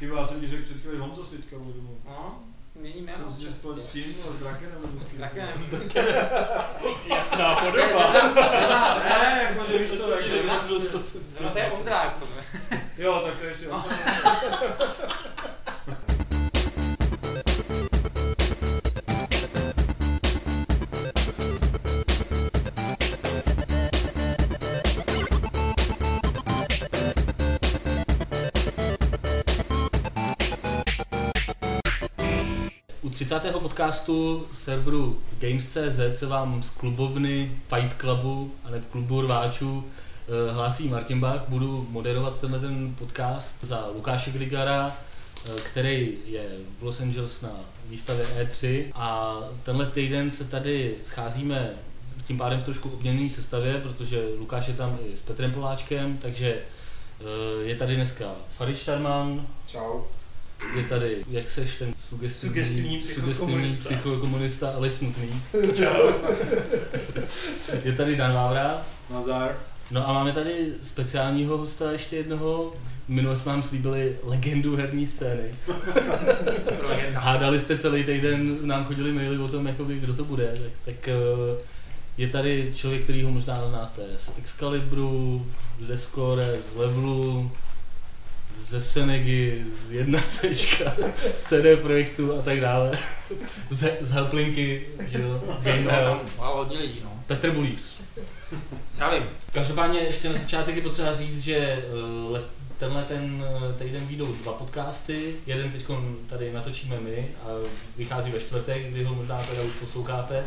Ty já jsem ti řekl před chvíli Honzo si teďka uvědomil. No, měníme. Co jsi spolu s tím, s drakem nebo s Drakem. Jasná To je podoba. Ne, jakože víš co, jak to Zrovna to je Ondrák. Jo, tak to je ještě No. 30. podcastu serveru Games.cz se vám z klubovny Fight Clubu a ne klubu rváčů eh, hlásí Martin Bach. Budu moderovat tenhle ten podcast za Lukáše Grigara, eh, který je v Los Angeles na výstavě E3 a tenhle týden se tady scházíme tím pádem v trošku obměněné sestavě, protože Lukáš je tam i s Petrem Poláčkem, takže eh, je tady dneska Farid Štarman, Čau. Je tady, jak seš ten sugestivní, Sugestivní psychokomunista. psychokomunista, ale smutný. je tady Dan Vávra. Nazdar. No a máme tady speciálního hosta ještě jednoho. Minule jsme vám slíbili legendu herní scény. Hádali jste celý týden, nám chodili maily o tom, jakoby, kdo to bude. Tak, tak eh, je tady člověk, který ho možná znáte z Excalibru, ze Score, z Levelu, ze Senegy, z 1C, z CD Projektu a tak dále. Z, z Helplinky, že jo, Game Hell. tam wow, hodně lidí, no. Petr Bulíř. Zdravím. Každopádně ještě na začátek je potřeba říct, že eh, le- tenhle ten eh, týden vyjdou dva podcasty. Jeden teď tady natočíme my a vychází ve čtvrtek, kdy ho možná teda už posloucháte.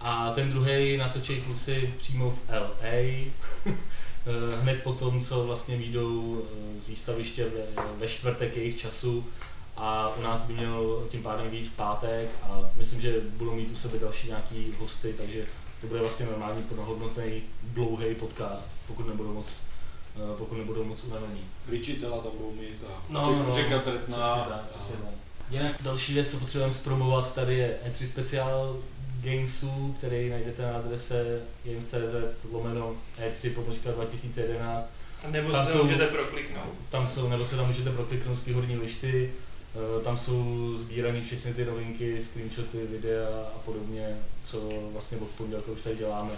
A ten druhý natočí kluci přímo v LA. Eh, Hned po tom, co vlastně výjdou eh, z výstaviště ve, ve čtvrtek jejich času a u nás by měl tím pádem být v pátek a myslím, že budou mít u sebe další nějaký hosty, takže to bude vlastně normální plnohodnotný, dlouhý podcast, pokud nebudou moc, eh, pokud nebudou moc unavení. Ličitela tam budou mít a No, no, no. Řeka Tretna. Přesně tak, přesně tak. Jinak další věc, co potřebujeme zpromovat, tady je E3 speciál Gamesu, který najdete na adrese games.cz lomeno E3 pomočka 2011. Nebo Tam se jsou- to můžete prokliknout. Tam jsou, nebo se tam můžete prokliknout z té horní lišty, eh, tam jsou sbírané všechny ty novinky, screenshoty, videa a podobně, co vlastně od pondělka už tady děláme.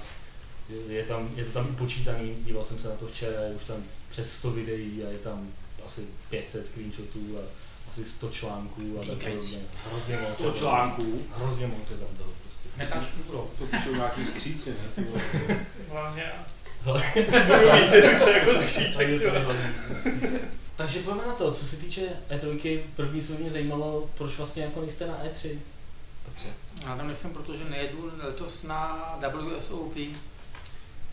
Je- tam, je to tam i počítaný, díval jsem se na to včera, je už tam přes 100 videí a je tam asi 500 screenshotů a asi 100 článků a tak podobně. Hrozně moc. je To tam- článků. Hrozně moc je tam toho Netaž pro. To píšou nějaký skříci, ne? Hlavně budu mít ty ruce jako skřítek. Takže pojďme na to, co se týče E3, první se mě zajímalo, proč vlastně jako nejste na E3? Petře. Já tam nejsem, protože nejedu letos na WSOP,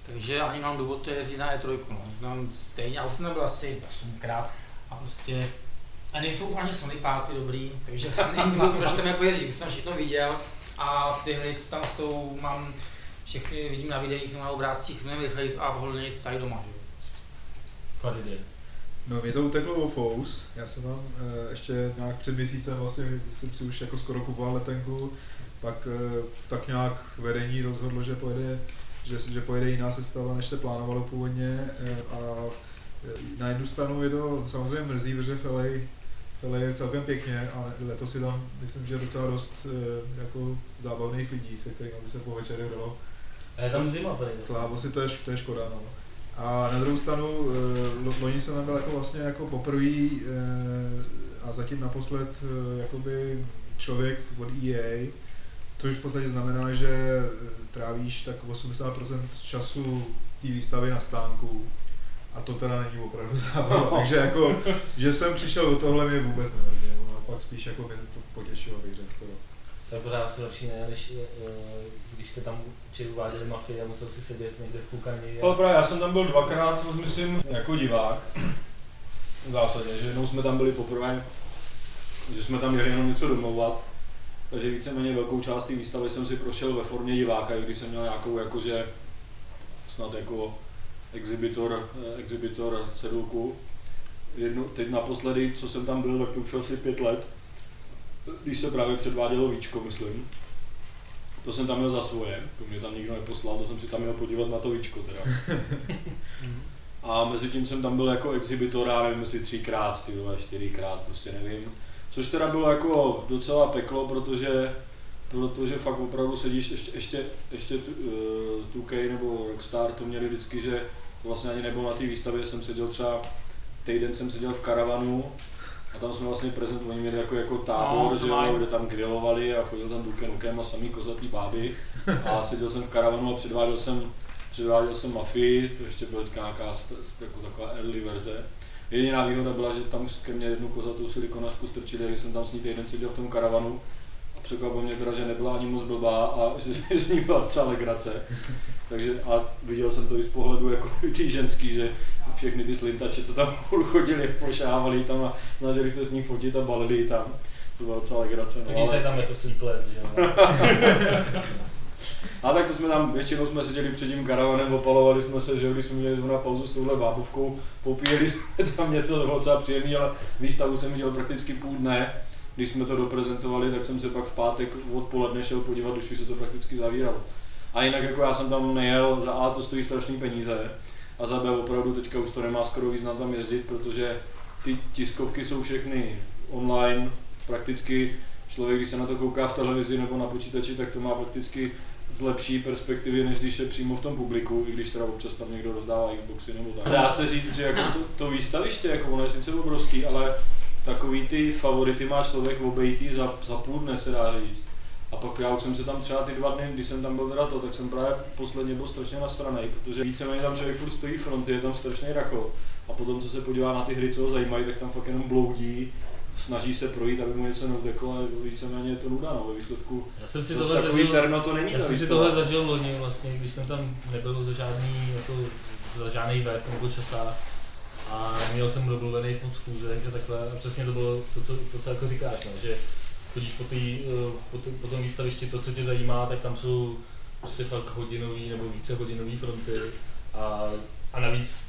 takže ani mám důvod to jezdit na E3. No. Mám stejně, já už jsem tam byl asi 8krát a prostě a nejsou ani Sony party dobrý, takže nevím, proč tam jako jezdit, už jsem všechno viděl a ty hry, co tam jsou, mám všechny, vidím na videích, na obrázcích, mnohem rychleji a pohodlněji tady doma. Že? No mě to uteklo o Fous, já jsem tam e, ještě nějak před měsícem vlastně jsem si už jako skoro kupoval letenku, pak e, tak nějak vedení rozhodlo, že pojede, že, že pojede jiná sestava, než se plánovalo původně e, a e, na jednu stranu je to samozřejmě mrzí, protože v LA, v LA je celkem pěkně a letos je tam, myslím, že docela dost e, jako zábavných lidí, se kterými by se po večerech dalo A je tam zima tady. Klábo si to je, to je škoda, no. A na druhou stranu, eh, lo- loni jsem tam byl jako vlastně jako poprvé eh, a zatím naposled eh, jakoby člověk od EA, což v podstatě znamená, že eh, trávíš tak 80% času té výstavy na stánku a to teda není opravdu zábava. Takže jako, že jsem přišel do tohle mě vůbec nemrzí, no, a pak spíš jako mě to potěšilo, bych řekl. skoro. To je pořád asi lepší, ne, než eh, když jste tam či uváděli mafii a musel si sedět někde v koukaní. Ale právě já jsem tam byl dvakrát, myslím, jako divák. V zásadě, že jednou jsme tam byli poprvé, že jsme tam jeli jenom něco domlouvat. Takže víceméně velkou část té výstavy jsem si prošel ve formě diváka, i když jsem měl nějakou jakože snad jako exhibitor, eh, exhibitor cedulku. Jednu, teď naposledy, co jsem tam byl, tak to už asi pět let, když se právě předvádělo víčko, myslím. To jsem tam měl za svoje, to mě tam nikdo neposlal, to jsem si tam měl podívat na to víčko teda. A mezi tím jsem tam byl jako exhibitor, já nevím, jestli třikrát, ty vole, čtyřikrát, prostě nevím. Což teda bylo jako docela peklo, protože protože fakt opravdu sedíš ještě, ještě, ještě uh, 2K nebo Rockstar to měli vždycky, že vlastně ani nebyl na té výstavě, jsem seděl třeba, týden jsem seděl v karavanu a tam jsme vlastně prezentovali, měli jako, jako tábor, No, že to jo, kde tam grilovali a chodil tam Duke Nukem a samý kozatý báby. A seděl jsem v karavanu a předváděl jsem, předváděl jsem Mafii, to ještě byla nějaká jako taková early verze. Jediná výhoda byla, že tam ke mně jednu kozatou silikonařku strčili, že jsem tam s ní týden seděl v tom karavanu překvapilo mě teda, že nebyla ani moc blbá a že, z ní byla docela legrace. Takže a viděl jsem to i z pohledu jako ty ženský, že všechny ty slintače, co tam chodili, pošávali tam a snažili se s ní fotit a balili tam. To byla docela legrace. No, ale, tam jako sleepless, že a tak to jsme tam, většinou jsme seděli před tím karavanem, opalovali jsme se, že když jsme měli zrovna pauzu s touhle bábovkou, popíjeli jsme tam něco, to bylo docela příjemný, ale výstavu jsem viděl prakticky půl dne. Když jsme to doprezentovali, tak jsem se pak v pátek odpoledne šel podívat, už se to prakticky zavíralo. A jinak jako já jsem tam nejel, za A to stojí strašný peníze a za B opravdu teďka už to nemá skoro význam tam jezdit, protože ty tiskovky jsou všechny online, prakticky člověk, když se na to kouká v televizi nebo na počítači, tak to má prakticky z lepší perspektivy, než když je přímo v tom publiku, i když teda občas tam někdo rozdává Xboxy nebo tak. Dá se říct, že jako to, to výstaviště, jako ono je sice obrovský, ale takový ty favority má člověk obejitý za, za půl dne se dá říct. A pak já už jsem se tam třeba ty dva dny, když jsem tam byl teda to, tak jsem právě posledně byl strašně nasranej, protože víceméně tam člověk furt stojí fronty, je tam strašný rachot. A potom, co se podívá na ty hry, co ho zajímají, tak tam fakt jenom bloudí, snaží se projít, aby mu něco neuteklo, ale víceméně je to nuda, no, ve výsledku. Já jsem si tohle takový zažil, terno to není já jsem si tohle zažil loni vlastně, když jsem tam nebyl za žádný, jako, za žádný web nebo časák. A měl jsem domluvený pod schůzek a takhle a přesně to bylo to, co, to, co jako říkáš, no, že chodíš po, tý, eh, po, tý, po tom výstavišti, to, co tě zajímá, tak tam jsou prostě fakt hodinový nebo více hodinový fronty a, a navíc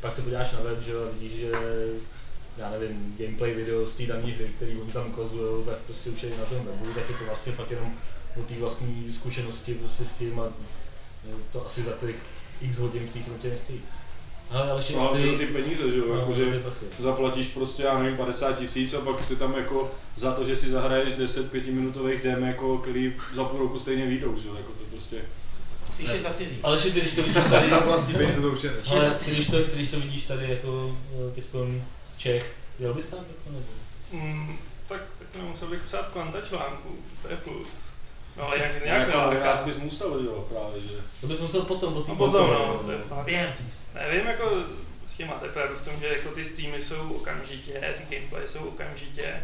pak se podíváš na web, že a vidíš, že já nevím, gameplay video z té dané hry, který oni tam ukazují, tak prostě už je na tom webu, tak je to vlastně fakt jenom o té vlastní zkušenosti prostě s tím a no, to asi za těch x hodin v té frontě nestojí. Ale ale No, ty, ty, za ty peníze, že jo, no, jakože ty taky. zaplatíš prostě, já nevím, 50 tisíc a pak si tam jako za to, že si zahraješ 10 pětiminutových dem, jako, který za půl roku stejně výjdou, že jo, jako to prostě. Musíš je ta cizí. Ale ty, když to vidíš tady, Za vlastní peníze to určitě ale ty, když to, ty, když to vidíš tady jako teď z Čech, jel bys tam jako nebo? Mm, tak, tak nemusel bych psát kvanta článku, to je plus. No ale jinak nějak Jako, rád neláká. bys musel, že jo, právě, že. To bys musel potom do té A potom, no, to je fakt. Nevím, jako s tím máte pravdu v tom, že jako ty streamy jsou okamžitě, ty gameplay jsou okamžitě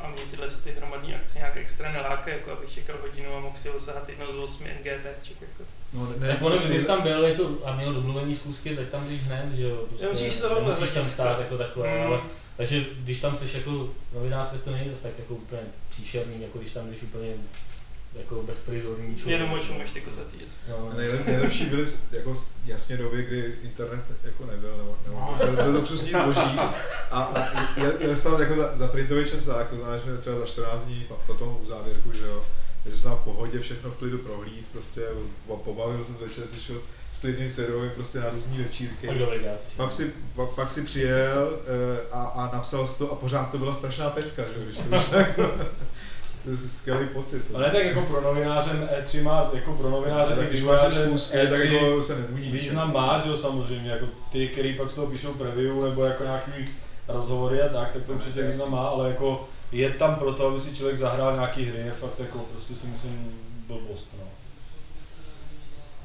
a mě tyhle ty hromadní akce nějak extra nelákají, jako abych čekal hodinu a mohl si osahat jedno z osmi NGTček, jako. No, ne, Tak ono, kdybys tam byl jako, a měl domluvený schůzky, tak tam jdeš hned, že jo? Prostě, musíš se tohle nemusíš tam stát jako takhle, Mm. ale takže když tam jsi jako novinář, tak to není zase tak jako úplně příšerný, jako když tam jdeš úplně jako bezprizorní člověk. Jenom očím ještě kozatý. No, Nejlep, nejlepší byly jako jasně doby, kdy internet jako nebyl, nebo, nebo No. byl, byl luxusní zboží a, a jel, jel jsem jako za, za printový časák, to znamená, že třeba za 14 dní potom u závěrku, že jo, takže jsem tam v pohodě všechno v klidu prohlíd, prostě po- pobavil se večer, si šel s klidným svědomím prostě na různý večírky. Pak si, pak, pak si přijel eh, a, a napsal si to a pořád to byla strašná pecka, že jo, když to už to je skvělý pocit. Ale tak jako pro novinářem E3 má, jako pro novináře, tak tak když máš novináře schůzky, tak E3 jako se nebudí. význam má, že jo, samozřejmě, jako ty, který pak z toho píšou preview nebo jako nějaký rozhovory a tak, tak to určitě význam má, ale jako je tam proto, aby si člověk zahrál nějaký hry, je fakt jako prostě si myslím blbost, no.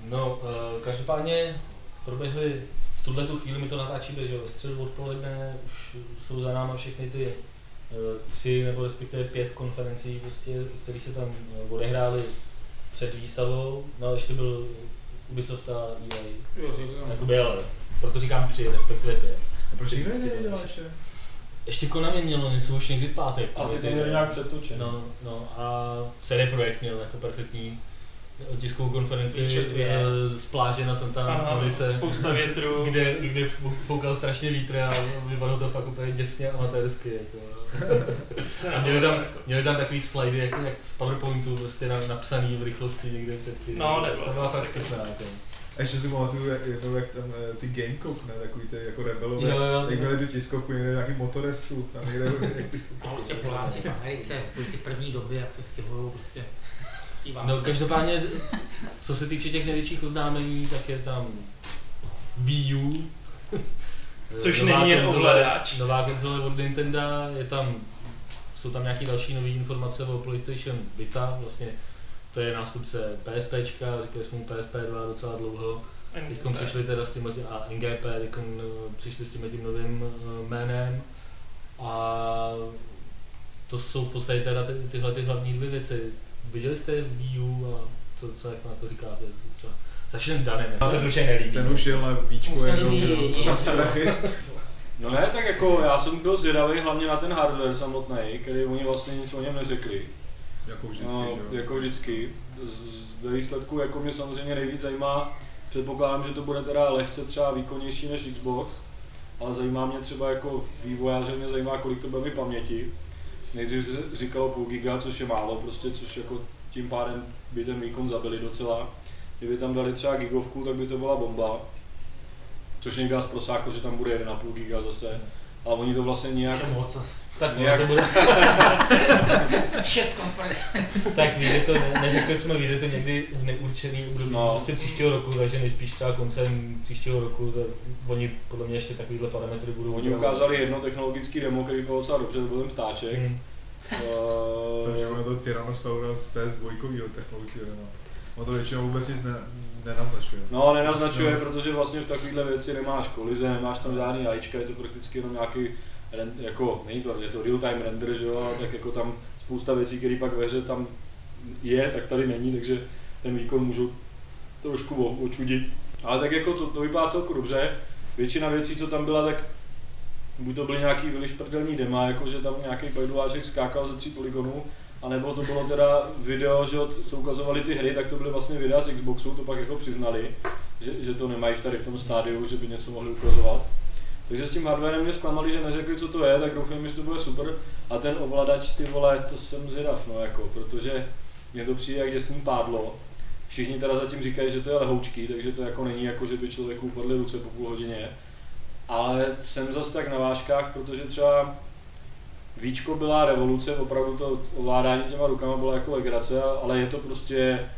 No, uh, každopádně proběhly, v tuhle tu chvíli my to natáčíme, že jo, ve středu odpoledne už jsou za náma všechny ty tři nebo respektive pět konferencí, prostě, které se tam uh, odehrály před výstavou, no a ještě byl Ubisoft a EA, jakoby, ale proto říkám tři, respektive pět. A proč nikdo nedělal ještě? Ještě Konami mělo něco už někdy v pátek. A ty to ty- měli nějak přetočený. No, no a CD Projekt měl jako perfektní tiskovou konferenci eh, z pláže na Santa Ano, Monice, spousta větru. kde, kde fou- foukal strašně vítr a vypadalo to fakt úplně děsně amatérsky. Jako. A měli tam, měli tam takový slidy jako jak z PowerPointu prostě na, napsaný v rychlosti někde před tím. No, nebylo to byla fakt pěkná. Jako. A ještě si pamatuju, jak, jednou, jak tam eh, ty Gamecop, ne, takový ty jako rebelové, Jo, jo, jak měli tu tiskovku někde v nějakým motorestu, tam někde, A prostě Poláci v Americe, byly ty první doby, jak se stěhují prostě. No každopádně, co se týče těch největších oznámení, tak je tam Wii U. Což Nová není jen ovladač. Nová konzole od Nintendo, je tam, jsou tam nějaké další nové informace o PlayStation Vita, vlastně to je nástupce PSP, říkali jsme mu PSP 2 docela dlouho. Teď přišli teda s tím a NGP teď přišli s tím tím novým eh, jménem a to jsou v podstatě teda ty, tyhle ty hlavní dvě věci. Viděli jste Wii U a co, co jak na to říkáte? Co třeba? Začneme Danem, jak se to už nelíbí. ten už jel na víčku jenom, jo, vlastně prachy. No ne, tak jako já jsem byl zvědavý hlavně na ten hardware samotný, který oni vlastně nic o něm neřekli. Jako vždycky, No, jo. jako vždycky. Z- Ve výsledku jako mě samozřejmě nejvíc zajímá, předpokládám, že to bude teda lehce třeba výkonnější než Xbox, ale zajímá mě třeba jako vývojáře, mě zajímá, kolik to bude mít paměti. Nejdřív říkalo půl giga, což je málo, prostě, což jako tím pádem by ten výkon zabili docela. Kdyby tam dali třeba gigovku, tak by to byla bomba. Což někdo z prosákl, že tam bude 1,5 giga zase. Ale oni to vlastně nijak... Všem moc. Tak Nějak- to bude, Všecko tak vyjde to, ne- neřekli jsme, vyjde to někdy v neurčený období, No. no. prostě příštího roku, takže nejspíš třeba koncem příštího roku, to, oni podle mě ještě takovýhle parametry budou Oni ukázali jedno technologický demo, který byl docela dobře, to byl ten ptáček. Hmm. To Eh, je všechno to Tyrannosaurus PS2 technologie, no. To většinou vůbec nic ne, nenaznačuje. No, nenaznačuje, No. protože vlastně v takovéhle věci nemáš kolize, nemáš tam žádný jajíčka, je to prakticky jenom nějaký, jako, není to, je to real time render, že jo, tak jako tam spousta věcí, které pak ve hře tam je, tak tady není, takže ten výkon můžu trošku očudit. Ale tak jako to, to vypadá celku dobře, většina věcí, co tam byla, tak buď to byly nějaký vylišprdelní dema, jako že tam nějaký pajduláček skákal ze tří poligonů, a nebo to bylo teda video, že co ukazovali ty hry, tak to byly vlastně videa z Xboxu, to pak jako přiznali, že, že to nemají tady v tom stádiu, že by něco mohli ukazovat. Takže s tím hardwarem mě zklamali, že neřekli, co to je, tak doufám, že to bude super. A ten ovladač, ty vole, to jsem zvědav, no jako, protože mně to přijde jak děsný pádlo. Všichni teda zatím říkají, že to je lehoučký, takže to jako není jako, že by člověku upadly ruce po půl hodině. Ale jsem zase tak na vážkách, protože třeba Víčko byla revoluce, opravdu to ovládání těma rukama byla jako legrace, ale je to prostě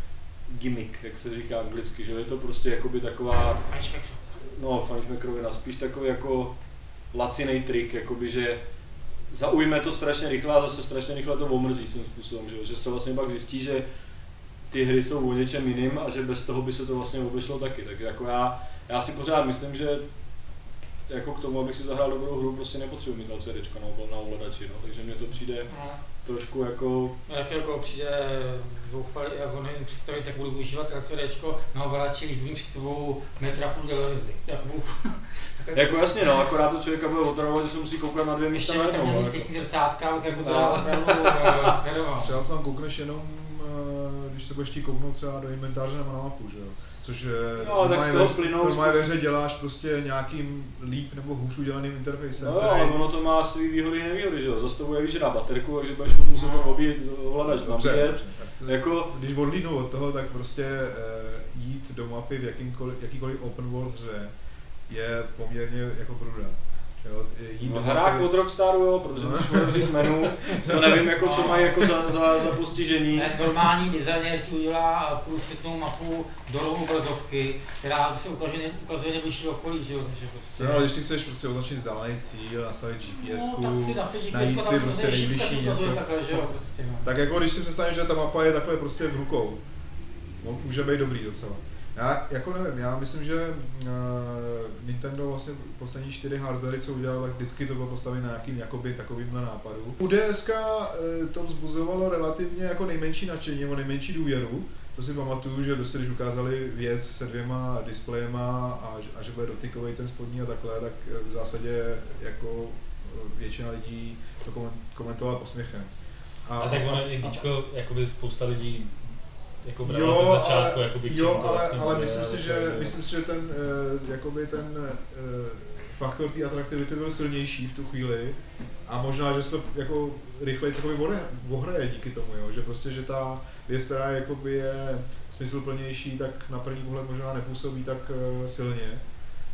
gimmick, jak se říká anglicky, že je to prostě jakoby taková, no fanšmekrovina, spíš takový jako laciný trik, jakoby, že zaujme to strašně rychle a zase strašně rychle to omrzí svým způsobem, že, že se vlastně pak zjistí, že ty hry jsou o něčem jiným a že bez toho by se to vlastně obešlo taky. Tak jako já, já si pořád myslím, že jako k tomu, abych si zahrál dobrou hru, prostě nepotřebuji mít LCDčko na, na ovladači, no. takže mně to přijde No. trošku jako, No, jak jako přijde zoufalý, jak ho nevím představit, tak budu využívat LCDčko na ovladači, když budu mít před sebou metr a půl televizi. Jak budu, tak jako jasně no, akorát to člověka bude otravovat, že se musí koukat na dvě místa ještě na tam jednou. no, jako. pěkný zrcátka, jako teda No. eh, sledoval. Třeba se tam koukneš jenom, eh, když se budeš chtít kouknout třeba do inventáře nebo na mapu, že jo? Což No, tak z toho splynou normálně ve hře děláš prostě nějakým líp nebo hůř udělaným interfejsem, No který- ale ono to má svý výhody i nevýhody, že jo, zase to bude víc na baterku, takže budeš muset No. obít ovladač Dobře, nabíjet. dobře. Tak to- Jako, Když odlídnu od toho, tak prostě eh, jít do mapy v jakýmkoliv, jakýkoliv open world hře je poměrně jako pruda. Jo, jít no, hrách od Rockstaru, jo, protože No. musíš otevřít menu, to nevím, jako co mají jako za, za, za postižení. Ne, normální designer ti udělá průsvitnou mapu do rohu obrazovky, která se ukazuje, ukazuje nejbližší okolí, že jo, takže prostě... No, ale když si chceš prostě označit vzdálený cíl, nastavit GPS, no, tak si nastavíš najít GPS, si prostě nejbližší něco. takhle, že jo, prostě, no. Tak jako když si představím, že ta mapa je takhle prostě v rukou, no, může být dobrý docela. Já jako nevím, já myslím, že uh, Nintendo vlastně poslední čtyři hardwary, co udělal, tak vždycky to bylo postavené na nějakým jakoby takovýmhle nápadu. U DSK uh, to vzbuzovalo relativně jako nejmenší nadšení nebo nejmenší důvěru. To si pamatuju, že prostě, když ukázali věc se dvěma displejema a, a že bude dotykový ten spodní a takhle, tak eh, v zásadě jako eh, většina lidí to komen- komentovala posměchem. A, tak ono víčko, jakoby spousta lidí jako Jo, ze začátku, ale- jakoby Jo, to ale, vlastně ale bude, myslím si, ale že, myslím si, že ten, uh, jakoby ten uh, faktor té atraktivity byl silnější v tu chvíli a možná, že se to jako rychleji jakoby ohraje díky tomu, jo? že prostě, že ta věc, která jakoby je smysluplnější, tak na první pohled možná nepůsobí tak uh, silně.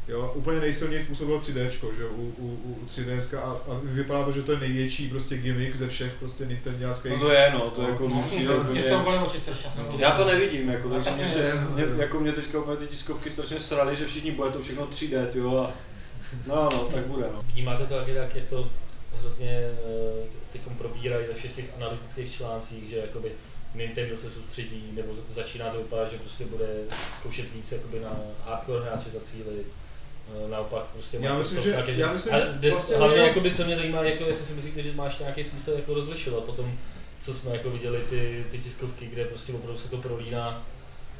Jo, úplně nejsilněji způsobilo 3D, že jo, u, u, u 3DS a, a, vypadá to, že to je největší prostě gimmick ze všech prostě Nintendiáckých. No to je, no, to je jako No, přijde mě úplně- toho bolí oči strašně. Já to nevidím, jako, takže mě, se, mě, jako mě teďka úplně ty tiskovky strašně srali, že všichni bude to všechno 3D, jo, a no, no, tak bude, no. Vnímáte to taky tak, jak to hrozně teď probírají ve všech těch analytických článcích, že jakoby Nintendo se soustředí, nebo za- začíná to vypadat, že prostě bude zkoušet víc jakoby na hardcore hráče zacílit. Naopak prostě Já myslím, že- nějaké, já myslím, že des, vlastně hlavně ono- jakoby, co mě zajímá, jako jestli si myslíte, že máš nějaký smysl jako rozlišovat potom, co jsme jako viděli ty, ty tiskovky, kde prostě opravdu se to prolíná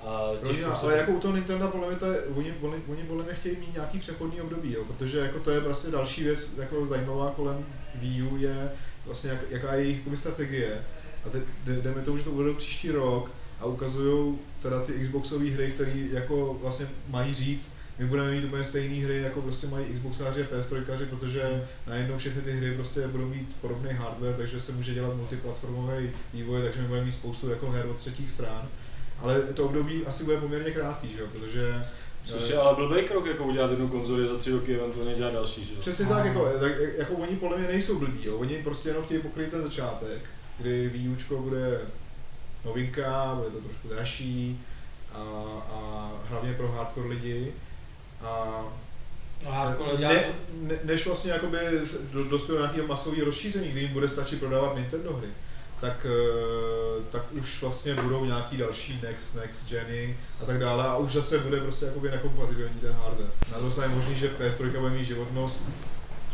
a Rodina, ale jako u toho Nintendo podle mě to je, oni, oni, oni podle mě chtějí mít nějaký přechodný období, jo, protože jako to je vlastně další věc jako zajímavá kolem Wii U je vlastně jak, jaká je jejich strategie. A teď jde- jdeme tomu, že to bude příští rok a ukazují teda ty Xboxové hry, které jako vlastně mají říct, my budeme mít úplně stejné hry, jako prostě mají Xboxáři a PS3, protože najednou všechny ty hry prostě budou mít podobný hardware, takže se může dělat multiplatformový vývoj, takže my budeme mít spoustu jako her od třetích stran. Ale to období asi bude poměrně krátký, že jo, protože Což je ale blbý krok, jako udělat jednu konzoli za tři roky, eventuálně dělat další, že jo. Přesně tak, jako, tak, jako oni podle mě nejsou blbí, jo. oni prostě jenom chtějí pokryt ten začátek, kdy výučko bude novinka, bude to trošku dražší a, a hlavně pro hardcore lidi. A No hardcore ne, to- ne, než vlastně jakoby do, dospěl nějaký masový rozšíření, kdy jim bude stačit prodávat Nintendo hry, tak, eh, tak už vlastně budou nějaký další next, next geny a tak dále a už zase bude prostě jakoby nekompatibilní ten hardware. Na druhou stranu je možný, že PS3 bude mít životnost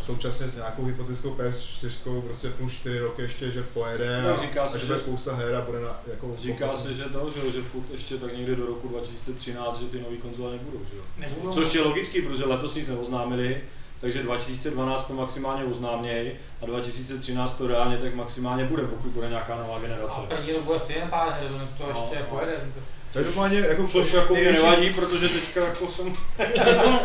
současně s nějakou hypotetickou PS4 prostě plus 4 roky ještě, že pojede a, říká a se, že že- bude spousta her a bude na, jako Říká se, že to, že, že furt ještě tak někdy do roku 2013, že ty nové konzole nebudou, že jo. nebudou- Což je logický, protože letos nic neoznámili, takže 2012 to maximálně oznáměj a 2013 to reálně tak maximálně bude, pokud bude nějaká nová generace. A první rok bude asi jen pár her, to No, ještě no. Pojede. Každopádně jako Což jako mě nevadí, protože teďka jako jsem...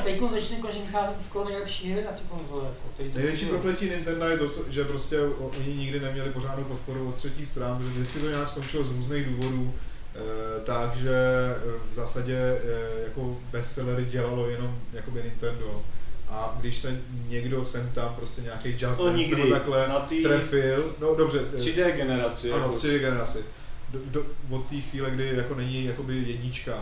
Teď začne konečně vycházet skoro nejlepší hry na ty konzole. Jako, to Největší prokletí Nintendo je to, že prostě oni nikdy neměli pořádnou podporu od třetích stran, protože vždycky to nějak skončilo z různých důvodů, e, takže e, v zásadě e, jako bestsellery dělalo jenom jakoby Nintendo. A když se někdo sem tam prostě nějaký Just To Dance No, nikdy. nebo takhle Na trefil, no dobře, e, 3D generaci. ano, jako, v 3D generaci, do, do, od té chvíle, kdy jako není jakoby jednička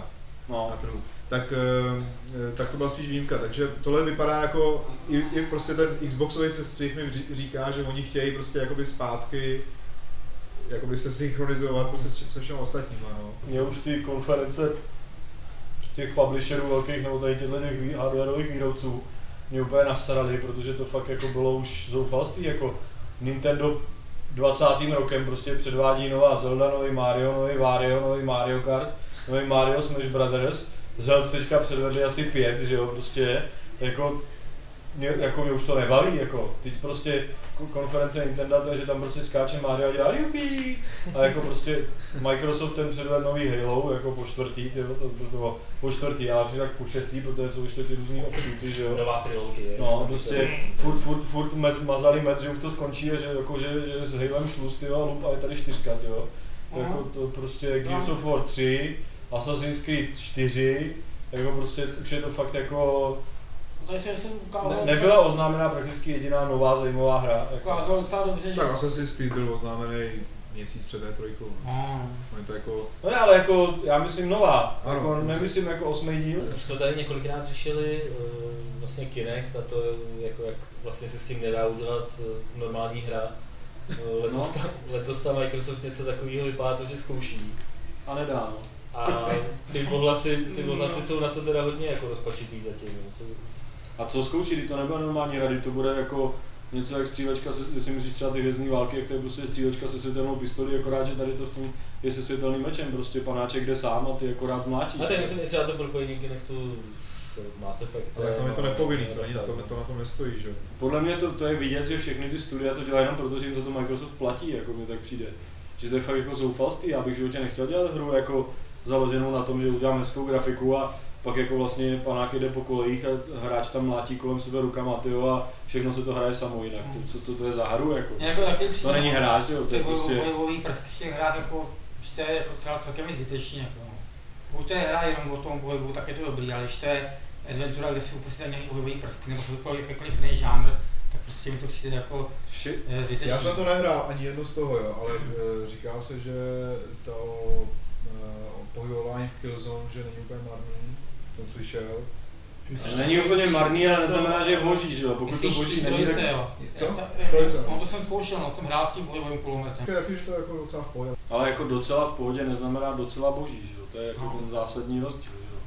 na no. trhu, tak, eh, eh, tak to byla spíš výjimka. Takže tohle vypadá jako, i, i prostě ten Xboxový sestřih mi ří- říká, že oni chtějí prostě jakoby zpátky jakoby se synchronizovat prostě se, se všem ostatním, no. Mě už ty konference těch publisherů velkých nebo tady těchto těch vý- hardwareových výrobců mě úplně nasrali, protože to fakt jako bylo už zoufalství, jako Nintendo 20. rokem prostě předvádí nová Zelda, nový Mario, nový Wario, nový Mario Kart, nový Mario Smash Brothers, Zelda teďka předvedli asi pět, že jo, prostě, jako mě, jako mě už to nebaví, jako, teď prostě ko- konference Nintendo, to je, že tam prostě skáče Mario a dělá jupi, a jako prostě Microsoft ten předvedl nový Halo, jako po čtvrtý, tyjo, to, to, to, po čtvrtý, já už tak po šestý, protože jsou ještě ty různý offshooty, že jo. Nová trilogie. No, prostě furt, furt, furt mez, mazali med, že už to skončí a že, jako, že, že s Halem šluz, tyjo, a lup a je tady čtyřka, tyjo. Aha. Jako to prostě Gears No. of War 3, Assassin's Creed 4, jako prostě už je to fakt jako, Tady si myslím ukázalo, ne, nebyla oznámená prakticky jediná nová zajímavá hra. Jako. ukázalo docela dobře, že... Tak Assassin's Creed byl oznámený měsíc před E3. No. No. Je to jako, No ne, ale jako, já myslím nová, Ano, jako, nemyslím jako osmý díl. Už jsme tady několikrát řešili eh, vlastně Kinect a to, jako, jak vlastně se s tím nedá udělat eh, normální hra. Eh, Letos, No. tam, letos tam Microsoft něco takového vypadá to, že zkouší. A nedá, no. A ty ohlasy, ty ohlasy jsou na to teda hodně jako rozpačitý zatím. no. Co, A co zkouší, když to nebude normální rady, to bude jako něco jak střílečka, se, jestli myslíš třeba ty hvězdní války, jak to je prostě střílečka se světelnou pistolí, akorát, že tady to v tom je se světelným mečem, prostě panáček jde sám a ty akorát mlátíš. a tak myslím i třeba to propojení Kinectu s Mass Effect. ale tam je to nepovinný, to, ani na tom, to na tom nestojí, že jo. Podle mě to, to je vidět, že všechny ty studia to dělají jenom proto, že jim za to Microsoft platí, jako mi tak přijde. Že to je fakt jako zoufalství, já bych v životě nechtěl dělat hru jako založenou na tom, že udělám hezkou grafiku a, pak jako vlastně panák jede po kolejích a hráč tam mlátí kolem sebe rukama, tyjo, a všechno se to hraje samo jinak. To, co, co to je za hru, jako? Jako taky To přijde, není hráč, jo, to je ty prostě... bojový prvky v těch hrách jako, to je jako celá celkem zbytečný, jako no. Pokud to je hra jenom o tom pohybu, tak je to dobrý, ale když to je adventura, kde jsou prostě nějaký bojový prvky, nebo jsou to jakýkoliv jiný žánr, tak prostě mi to přijde jako eh, zbytečný. Já jsem to nehrál ani jedno z toho, jo, ale e, říká se, že to e, pohybování v Killzone, že není úplně marný, jsem slyšel. to není úplně marný, ale neznamená, že je boží, že jo? Pokud to Myslíš boží není, trojice, tak... jo? Co? Trojice, no. No to jsem zkoušel, no, jsem hrál s tím pohybovým kulometem. Je taky, že to je jako docela v pohodě. Ale jako docela v pohodě neznamená docela boží, že jo? To je jako No. ten zásadní rozdíl, že jo?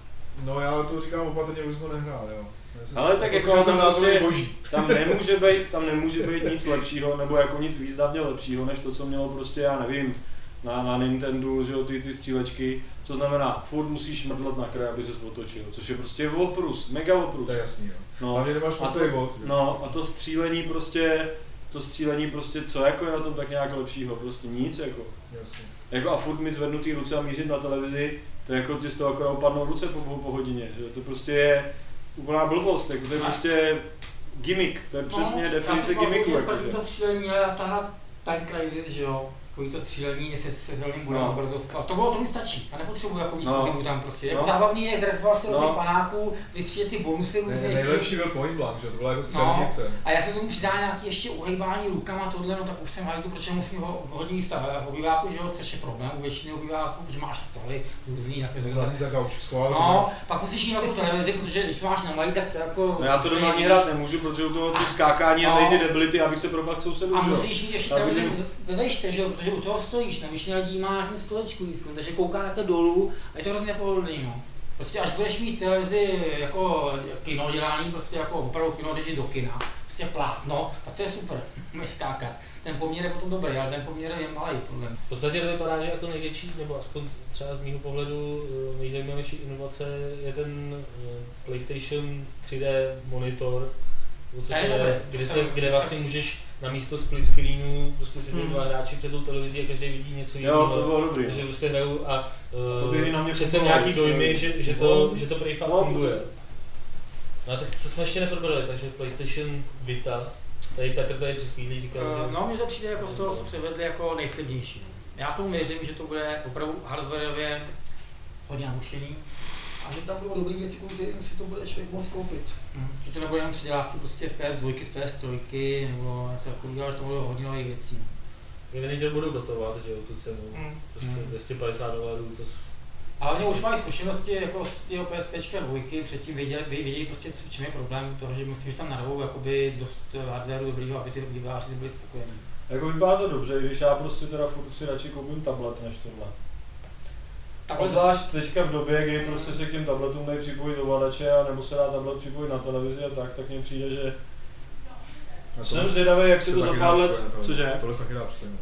No já to říkám opatrně, už jsem to nehrál, jo. Ale tak jako tam prostě- boží. Tam nemůže být, tam nemůže být nic lepšího, nebo jako nic významně lepšího, než to, co mělo prostě, já nevím, na, na Nintendo, že jo, ty, ty střílečky. To znamená, furt musíš mrdlat na kraj, aby se otočil, což je prostě oprus, mega oprus. To je jasný, jo. No, Hlavně nemáš a to, jo. no, a to střílení prostě, to střílení prostě, co jako je na tom tak nějak lepšího, prostě nic jako. Jasně. Jako a furt mi zvednutý ruce a mířit na televizi, to je jako ti z toho akorát upadnou ruce po, po, po hodině, že? to prostě je úplná blbost, jako to je prostě gimmick, to je přesně definice gimmicku, jako, to střílení, ale ta hra Time Crisis, že jo, takový to střílení se, se zeleným budem No. no. obrazovka. A to bylo, to mi stačí. A nepotřebuji jako víc No. no. tam prostě. No. Jak zábavný je trefovat se do No. těch panáků, vystřílet ty bonusy Ne, různě. nejlepší byl point blank, že to byla jako střelnice. A já se tomu přidá nějaký ještě uhejbání rukama, tohle, no tak už jsem házdu, protože musím ho hodně místa v obyváku, že jo, což je problém u většiny obyváků, že máš stoly různý, takové Zlatý za gauč, schoval No, pak musíš jít na tu televizi, protože když to máš na malý, tak to jako... No já to doma ani hrát nemůžu, protože u toho ty skákání a No. tady ty debility, abych se propadl k sousedu, A musíš mít ještě televizi že jo, protože u toho stojíš, ne, většina lidí má nějaký stolečku nízko, takže kouká takhle dolů a je to hrozně pohodlný, no. Prostě až budeš mít televizi jako kino dělání, prostě jako opravdu kino, když do kina, prostě plátno, tak to je super, můžeš skákat. Ten poměr je potom dobrý, ale ten poměr je malý, podle mě. V podstatě to vypadá, že jako největší, nebo aspoň třeba z mého pohledu eh, nejzajímavější inovace je ten eh, PlayStation 3D monitor, To je to kde, se- kde vlastně můžeš na místo split screenu prostě sedí Hmm. dva hráči před tou televizí a každý vidí něco Jo, jiného. to bylo dobrý. Takže prostě hrajou a To by i na mě uh, přece nějaký dojmy, že, že, to, No. že to prý fakt No, funguje. No a tak co jsme ještě neprobrali, takže PlayStation Vita, tady Petr tady před chvílí říkal, Eh, že No, mně to přijde jako z toho, co převedli jako nejslibnější. Já tomu věřím, že to bude opravdu hardwareově hodně nabušený a že tam budou dobré věci, kvůli kterým si to bude člověk moc koupit. Hm. Že to nebude jenom předělávky prostě z PS2, z PS3 nebo něco takového, ale to budou hodně nových věcí. Manager budou dotovat, že jo, tu cenu. Mm. Prostě Hmm. 250 dolarů, to s- Ale oni už mají zkušenosti jako z těho PSP dvojky, předtím věděli, vě- věděli prostě, v čem je problém toho, že myslím, že tam narvou jakoby dost hardwareu dobrýho, aby ty vývojáři byli spokojení. Jako vypadá to dobře, když já prostě teda furt si radši koupím tablet než tohle. Obzvlášť teďka v době, kdy prostě se k těm tabletům dají připojit ovladače a nebo se dá tablet připojit na televizi a tak, tak mně přijde, že A jsem zvědavý, jak se to za pár let, cože? Tohle se taky dá připojit.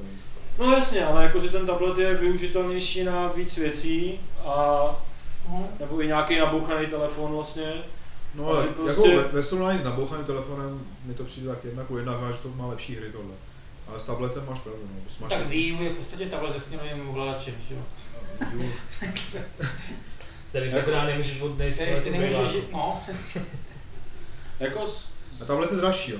No jasně, ale jakože ten tablet je využitelnější na víc věcí a No. nebo i nějaký nabouchaný telefon vlastně. No A ale jako prostě- ve, ve srovnání s nabouchaným telefonem mi to přijde tak jednak u jednak, že to má lepší hry tohle. Ale s tabletem máš pravdu, no. máš Tak Wii U je v podstatě tablet se směrovým ovladačem, že jo? Tady se Jako- teda nemůžeš odnést. Který si nemůžeš, žít, no, přesně. Jako A tablet je dražší, jo.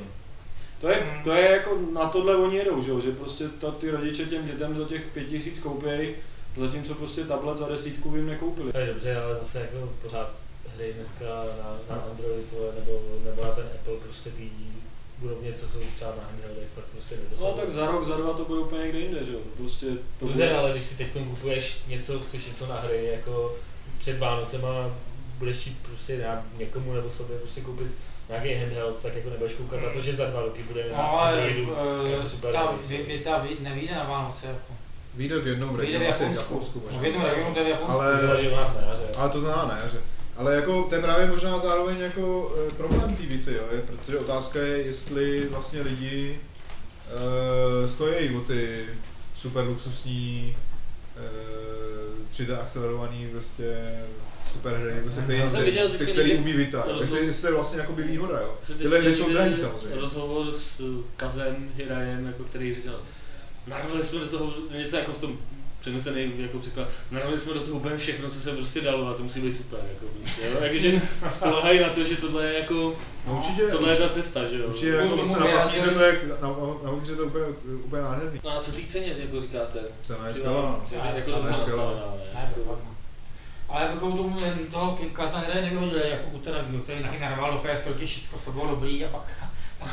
to je, to je jako na tohle oni jedou, že, jo, že prostě to, ty rodiče těm dětem za těch pět tisíc koupějí, zatímco prostě tablet za desítku by jim nekoupili. To je dobře, ale zase jako pořád hry dneska na, na Android nebo, nebo na ten Apple prostě ty úrovně, co jsou třeba na handheldech, fakt prostě No nedosahují. tak za rok, za dva to bude úplně někde jinde, že jo, prostě to Dobře, ale když si teď kupuješ něco, chceš něco na hry, jako před Vánocema budeš chtít prostě já, někomu nebo sobě prostě koupit nějaký handheld, tak jako nebudeš koukat na to, že za dva roky bude na No, ale Androidu jako eh, super. ta hry. vě- věta vy- nevíde na Vánoce. Jako. Vyjde v jednom regionu, asi v Japonsku. Japonsku No, možná. v jednom regionu to je v Japonsku. Ale- na jaře. Ale to znamená ne, že? Ale jako to je právě možná zároveň jako e, problém té Vity, jo, je, protože otázka je, jestli vlastně lidi e, stojí o ty super luxusní e, 3D akcelerovaný prostě super hry, prostě, Já jsem viděl který, teďka který umí Vita. Jestli, jestli je vlastně jakoby výhoda, jo. Tyhle hry jsou drahý samozřejmě. Rozhovor s Kazem Hirajem, jako který říkal, narvali jsme do toho něco jako v tom přenesený jako překlad. Narvali jsme do toho úplně všechno, co se prostě dalo a to musí být super. Jako, prostě, jo? Takže spolehají na to, že tohle je jako, No, určitě, tohle je ta cesta, že jo. určitě jako Tomu prostě na papíře to je, na, na, na to je úplně, úplně nádherný. No a co ty ceně, jako říkáte? Cena je Že- skvělá. jako cena je skvělá. Ale jako tomu jen toho jsme hraje nevyhodili, jako u teda, který narval do PS3, všechno to bylo dobrý a pak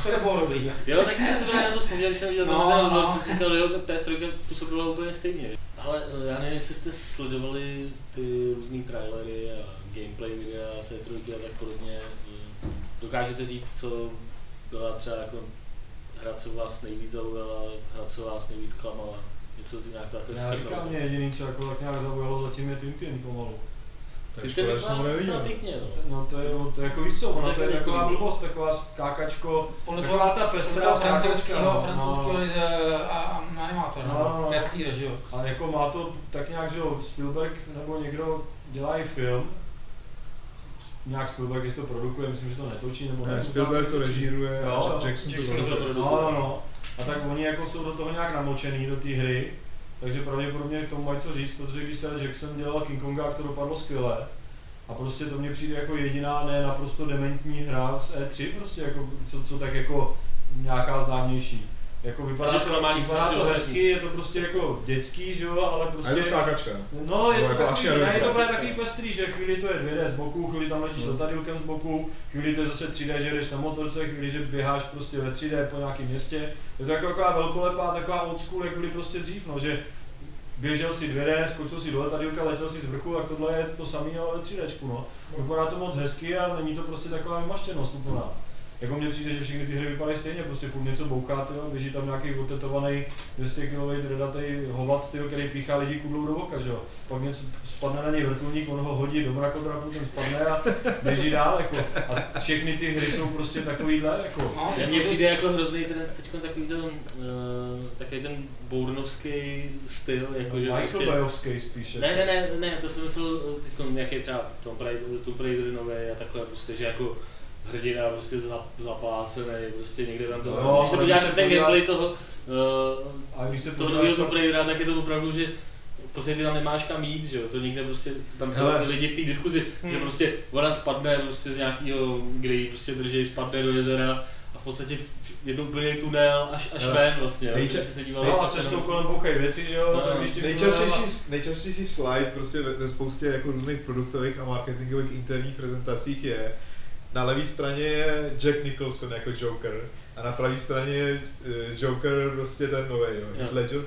to nebylo dobrý. Jo, taky jsem se právě na to vzpomněl, když jsem viděl No, ten rozhovor, no. jsem si říkal, jo, tak PS3 působila úplně stejně. Ale eh, já nevím, jestli jste sledovali ty různý trailery a gameplay videa, C3 a tak podobně. Eh, Dokážete říct, co byla třeba jako hra, co vás nejvíc zaujala, hra, co vás nejvíc klamala? Něco nějak takhle Já říkám, mě jediný, co jako tak nějak zaujalo zatím je Tintin pomalu. Škoda, že jsem ho docela neviděl. pěkně, no. No to je, to je jako víš co, ono to je taková blbost, taková skákačko, Podle taková ta pestrá skákačka. francouzského, no. francouzského a- a- animátor, No, no, no, no. to je skýře, že jo. A jako má to tak nějak, že jo, Spielberg nebo někdo dělá i film, nějak Spielberg jestli to produkuje, myslím, že to netočí, nebo Ne, Spielberg to režíruje, Jo, a jo. Jackson to Jackson to produkuje. No, no, no. A tak oni jako jsou do toho nějak namočený, do té hry, takže pravděpodobně k tomu mají co říct, protože když teda Jackson dělal King Konga, to dopadlo skvěle, a prostě to mně přijde jako jediná, ne naprosto dementní hra z E3, prostě jako, co, co tak jako nějaká známější. Jako vypadá to, zklamání vypadá to hezky, je to prostě jako dětský, že jo, ale A je prostě... to skákačka. No, je to jako takový, ne, je to právě takový pestrý, že chvíli to je 2D z boku, chvíli tam letíš No. letadílkem z boku, chvíli to je zase 3D, že jdeš na motorce, chvíli, že běháš prostě ve 3D po nějakém městě. Je to jako taková velkolepá, taková old school, jak byly prostě dřív, no, že běžel si 2D, skočil si do letadílka, letěl si z vrchu, tak tohle je to samé, ale ve 3D, no. Vypadá to moc hezky a není to prostě taková vymaštěnost úplná. Jako mně přijde, že všechny ty hry vypadají stejně, prostě furt něco bouchá, tyjo, běží tam nějaký otetovaný 200 kg dredatý hovat, tyjo, který píchá lidi kudlou do oka, že jo. Pak něco spadne na něj vrtulník, on ho hodí do mrakodrapu, ten spadne a běží dál, jako. A všechny ty hry jsou prostě takovýhle, jako. No, Já mně přijde jako hrozný ten, teď takový ten, uh, takový ten bournovský styl, jako že Michael prostě, Bayovský spíše. ne, ne, ne, ne, to jsem myslel teď, jak je třeba Tomb Raider, Tomb Raider nový a takhle prostě, že jako hrdina prostě zap- zaplácený, prostě někde tam to, No, když se podíváš na ten gameplay toho, uh, A když se toho nového tam- Tomb Raidera, tak je to opravdu, že v podstatě ty tam nemáš kam jít, že jo, to někde prostě, tam jsou lidi v té diskuzi, Hmm. že prostě ona spadne prostě z nějakého, kde ji prostě drží, spadne do jezera a v podstatě je to úplně tunel až, až Hele. ven vlastně, jo, Nejča- že jsi se díval. No a cestou kolem bouchají věci, že jo, No, tak no. ty Nejčastější, nejčastější slide prostě ve, ve spoustě jako různých produktových a marketingových interních prezentacích je, na levé straně je Jack Nicholson jako Joker a na pravé straně je eh, Joker prostě ten nový, jo, Heath. Ledger.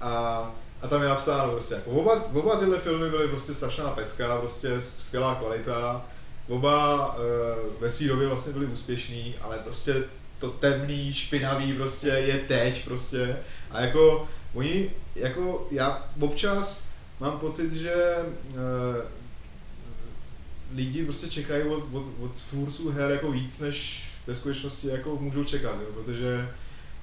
A, a tam je napsáno prostě jako oba, oba tyhle filmy byly prostě strašná pecka, prostě skvělá kvalita. Oba uh, ve své době vlastně byli úspěšní, ale prostě to temný, špinavý prostě je teď prostě. A jako oni, jako já občas mám pocit, že uh, lidi prostě čekají od, od, od tvůrců her jako víc, než ve skutečnosti jako můžou čekat, jo, protože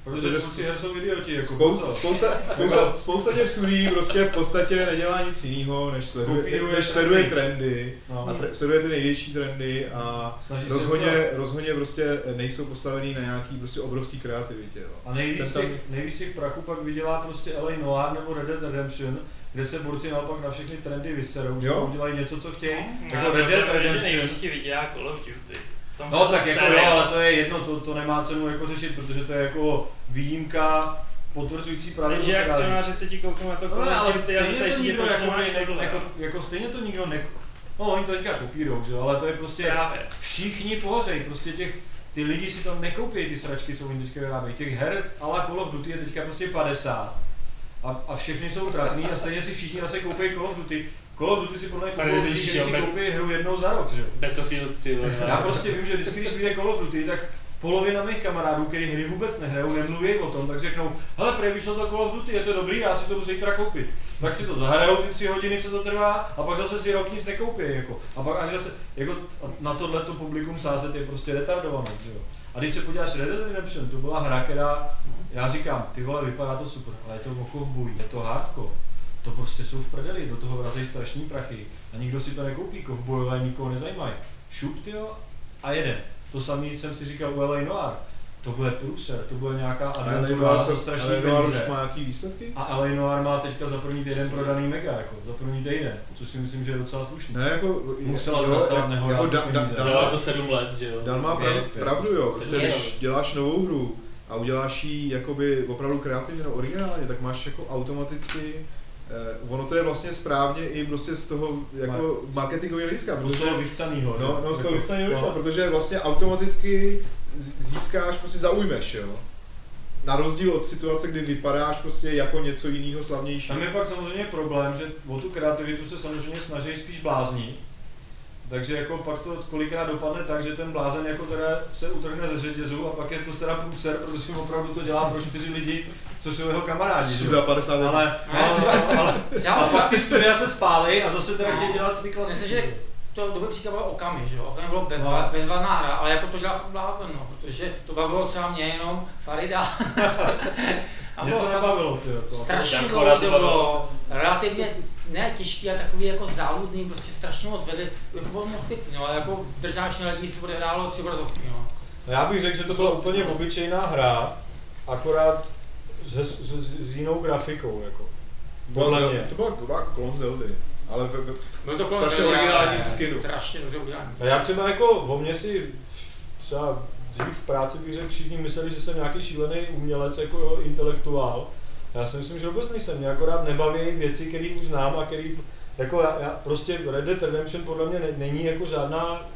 Protože tvůrci her jsou idioti, jako Spou, pozor. spousta, spousta, spousta těch studií prostě v podstatě nedělá nic jiného, než sleduje, Kopíruje než sleduje trendy. trendy No. a tre, sleduje ty největší trendy a Snaží rozhodně, rozhodně prostě nejsou postavený na nějaký prostě obrovský kreativitě. Jo. A nejvíc tam- těch, nejvíc těch prachů pak vydělá prostě LA Noir nebo Red Dead Redemption, kde se borci naopak na všechny trendy vyserou, že udělají něco, co chtějí. No, Jako Red Dead Redemption. vydělá Call of Duty. No se tak jako jo, ale to je jedno, to, to nemá cenu jako řešit, protože to je jako výjimka potvrzující pravidlo. Takže jak akcionáři se ti kouknou na to No ne, ale Duty a stejně to nikdo jako, jako, jako, stejně to nikdo ne, no oni to teďka kopírou, že jo, ale to je prostě, Právě. všichni pohořej, prostě těch, ty lidi si tam nekoupí ty sračky, co oni teďka vyrábějí. Těch her a la Call of Duty je teďka prostě 50. A, a všechny jsou trapný a stejně si všichni zase koupí Call of Duty. Call of Duty si podle mě myslíš, lidi, že si koupí hru jednou za rok, že. Battlefield 3, vole, Já prostě vím, že vždycky, když vyjde Call of Duty, tak polovina mých kamarádů, kteří hry vůbec nehrajou, nemluví o tom, tak řeknou, hele, prej vyšlo to Call of Duty, je to dobrý, já si to jdu zítra koupit. Tak si to zahrajou ty tři hodiny, co to trvá, a pak zase si rok nic nekoupí, jako. A pak až zase, jako na tohleto publikum sázet je prostě retardovanost, že jo. A když se podíváš Red Dead Redemption, to byla hra, která, já říkám, ty vole, vypadá to super, ale je to o kovboji, je to hardcore. To prostě jsou v prdeli, do toho vrazejí strašní prachy a nikdo si to nekoupí, kovbojové nikoho nezajímají. Šup, tyjo, a jede. To samý jsem si říkal u LA Noir. to bude průser, to bude nějaká adventura za strašný Lenoir už peníze. má nějaký výsledky? A LA Noir má teďka za první týden prodaný mega, jako, za první týden, což si myslím, že je docela slušný. Ne, jako... Musela jo, dostat jako nehorázný da, da, peníze. da, Dělá to sedm let, že jo? Dan má prav, Pět, pět. pravdu, jo. Prostě, když děláš novou hru a uděláš ji jakoby opravdu kreativně, no originálně, tak máš jako automaticky eh, ono to je vlastně správně i prostě z toho jako marketingového hlediska, Z protože toho vychcanýho. No, no z toho Jako, vypsaného no. lista, protože vlastně automaticky z- získáš, prostě zaujmeš, jo. Na rozdíl od situace, kdy vypadáš prostě jako něco jiného slavnějšího. Tam je pak samozřejmě problém, že o tu kreativitu se samozřejmě snaží spíš blázni. Takže jako pak to kolikrát dopadne tak, že ten blázen jako teda se utrhne ze řetězu a pak je to teda průser, protože opravdu to dělá pro čtyři lidi, co jsou jeho kamarádi. že jo. Suda 50 let. Ale, ale, ale, Třeba a pak ty studia se spálí a zase teda chtějí dělat ty klasiky. Myslím, že to dobrý příklad byl Okami, že jo? Okami bylo bezva, No. bezvadná hra, ale jako to dělá fakt blázen, no, protože to bavilo třeba mě jenom Farida. A Mě bylo to nebavilo, ty jako. Strašně Jako na to bylo, relativně ne těžký, ale takový jako záludný, prostě strašně moc vedli, jako bylo moc pěkný, no, ale jako držáš na lidí se odehrálo tři obrazovky, no. No Já bych řekl, že to byla úplně obyčejná hra, akorát s, s, s, s jinou grafikou. Jako. Podle Bylo- mě. To byla, to byla klon Zeldy, ale ve, ve, Byl to Strašně originální skinu. Strašně dobře udělaný. A já třeba jako o mě si třeba dřív v práci bych řekl, všichni mysleli, že jsem nějaký šílený umělec, jako intelektuál. Já si myslím, že vůbec nejsem. Mě akorát nebaví věci, které už znám a které jako já, já, prostě Red Dead Redemption podle mě ne, není jako žádná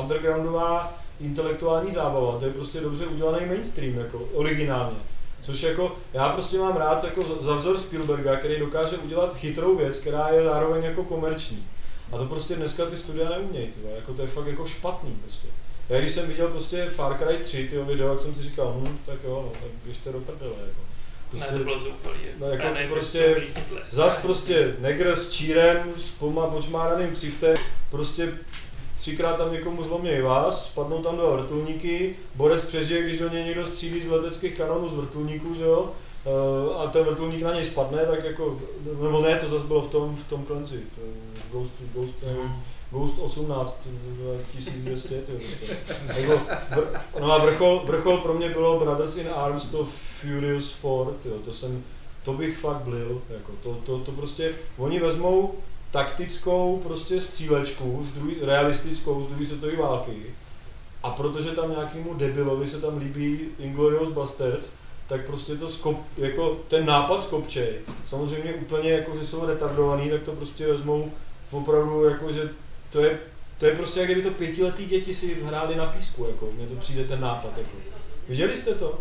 undergroundová intelektuální zábava. To je prostě dobře udělaný mainstream, jako originálně. Což jako, já prostě mám rád jako za- vzor Spielberga, který dokáže udělat chytrou věc, která je zároveň jako komerční. A to prostě dneska ty studia neumějí, ty vole, jako to je fakt jako špatný prostě. Já když jsem viděl prostě Far Cry 3, ty video, jak jsem si říkal, hm, tak jo, no, tak běžte do prdele, jako. Ne, to bylo zoufalý. No, jako nevím, prostě-. Zas prostě negr s čírem, s poma počmáraným ksichtem, prostě třikrát tam někomu zlomí vás, spadnou tam dva vrtulníky, borec přežije, když do něj někdo střílí z leteckých kanonů z vrtulníků, že jo, Eh, a ten vrtulník na něj spadne, tak jako, nebo ne, to zase bylo v tom, v tom klenci, v Ghost, Ghost, nevím, Ghost 18, 1200, ty prostě. jako, no a vrchol, vrchol pro mě bylo Brothers in Arms, to Furious 4, tyjo, to jsem, to bych fakt blil, jako to, to, to prostě, oni vezmou taktickou prostě střílečku, z druhý, realistickou z druhé světové války, a protože tam nějakému debilovi se tam líbí Inglourious Basterds, tak prostě to skop, jako ten nápad skopčej. Samozřejmě úplně jako, že jsou retardovaný, tak to prostě vezmou opravdu jako, že to je, to je prostě, jak kdyby to pětiletý děti si hráli na písku, jako, mně to přijde ten nápad, jako. Viděli jste to?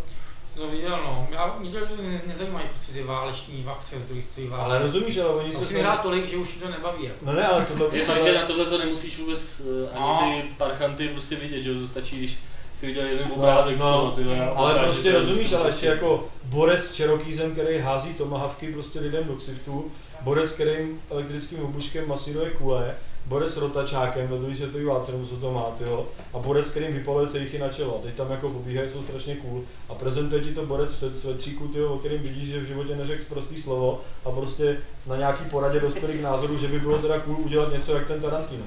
To viděl, no. Já viděl, že mě nezajímají prostě ty váleční akce z druhé světové války. Ale rozumíš, ale oni To se si vyhrá tolik, že už to nebaví. Jako. No ne, ale tohle, Je fakt, že na tohle to nemusíš vůbec uh, ani No. ty parchanty prostě vidět, že to stačí, když si viděl jeden obrázek z no, toho, ty a ale poznáš, prostě to rozumíš, ale ještě jako borec s Cherokizem, který hází tomahavky prostě lidem do ksichtů, borec, kterým elektrickým obuškem masíruje kule, borec s rotačákem ve druhé světové válce, nebo co to má, tyjo, a borec, kterým vypaluje cejchy na čelo. A Teď tam jako pobíhají, jsou strašně cool. A prezentuje ti to borec v svetříku, tyjo, o kterým vidíš, že v životě neřekl prostý slovo a prostě na nějaký poradě dospěli k názoru, že by bylo teda cool udělat něco jak ten Tarantino.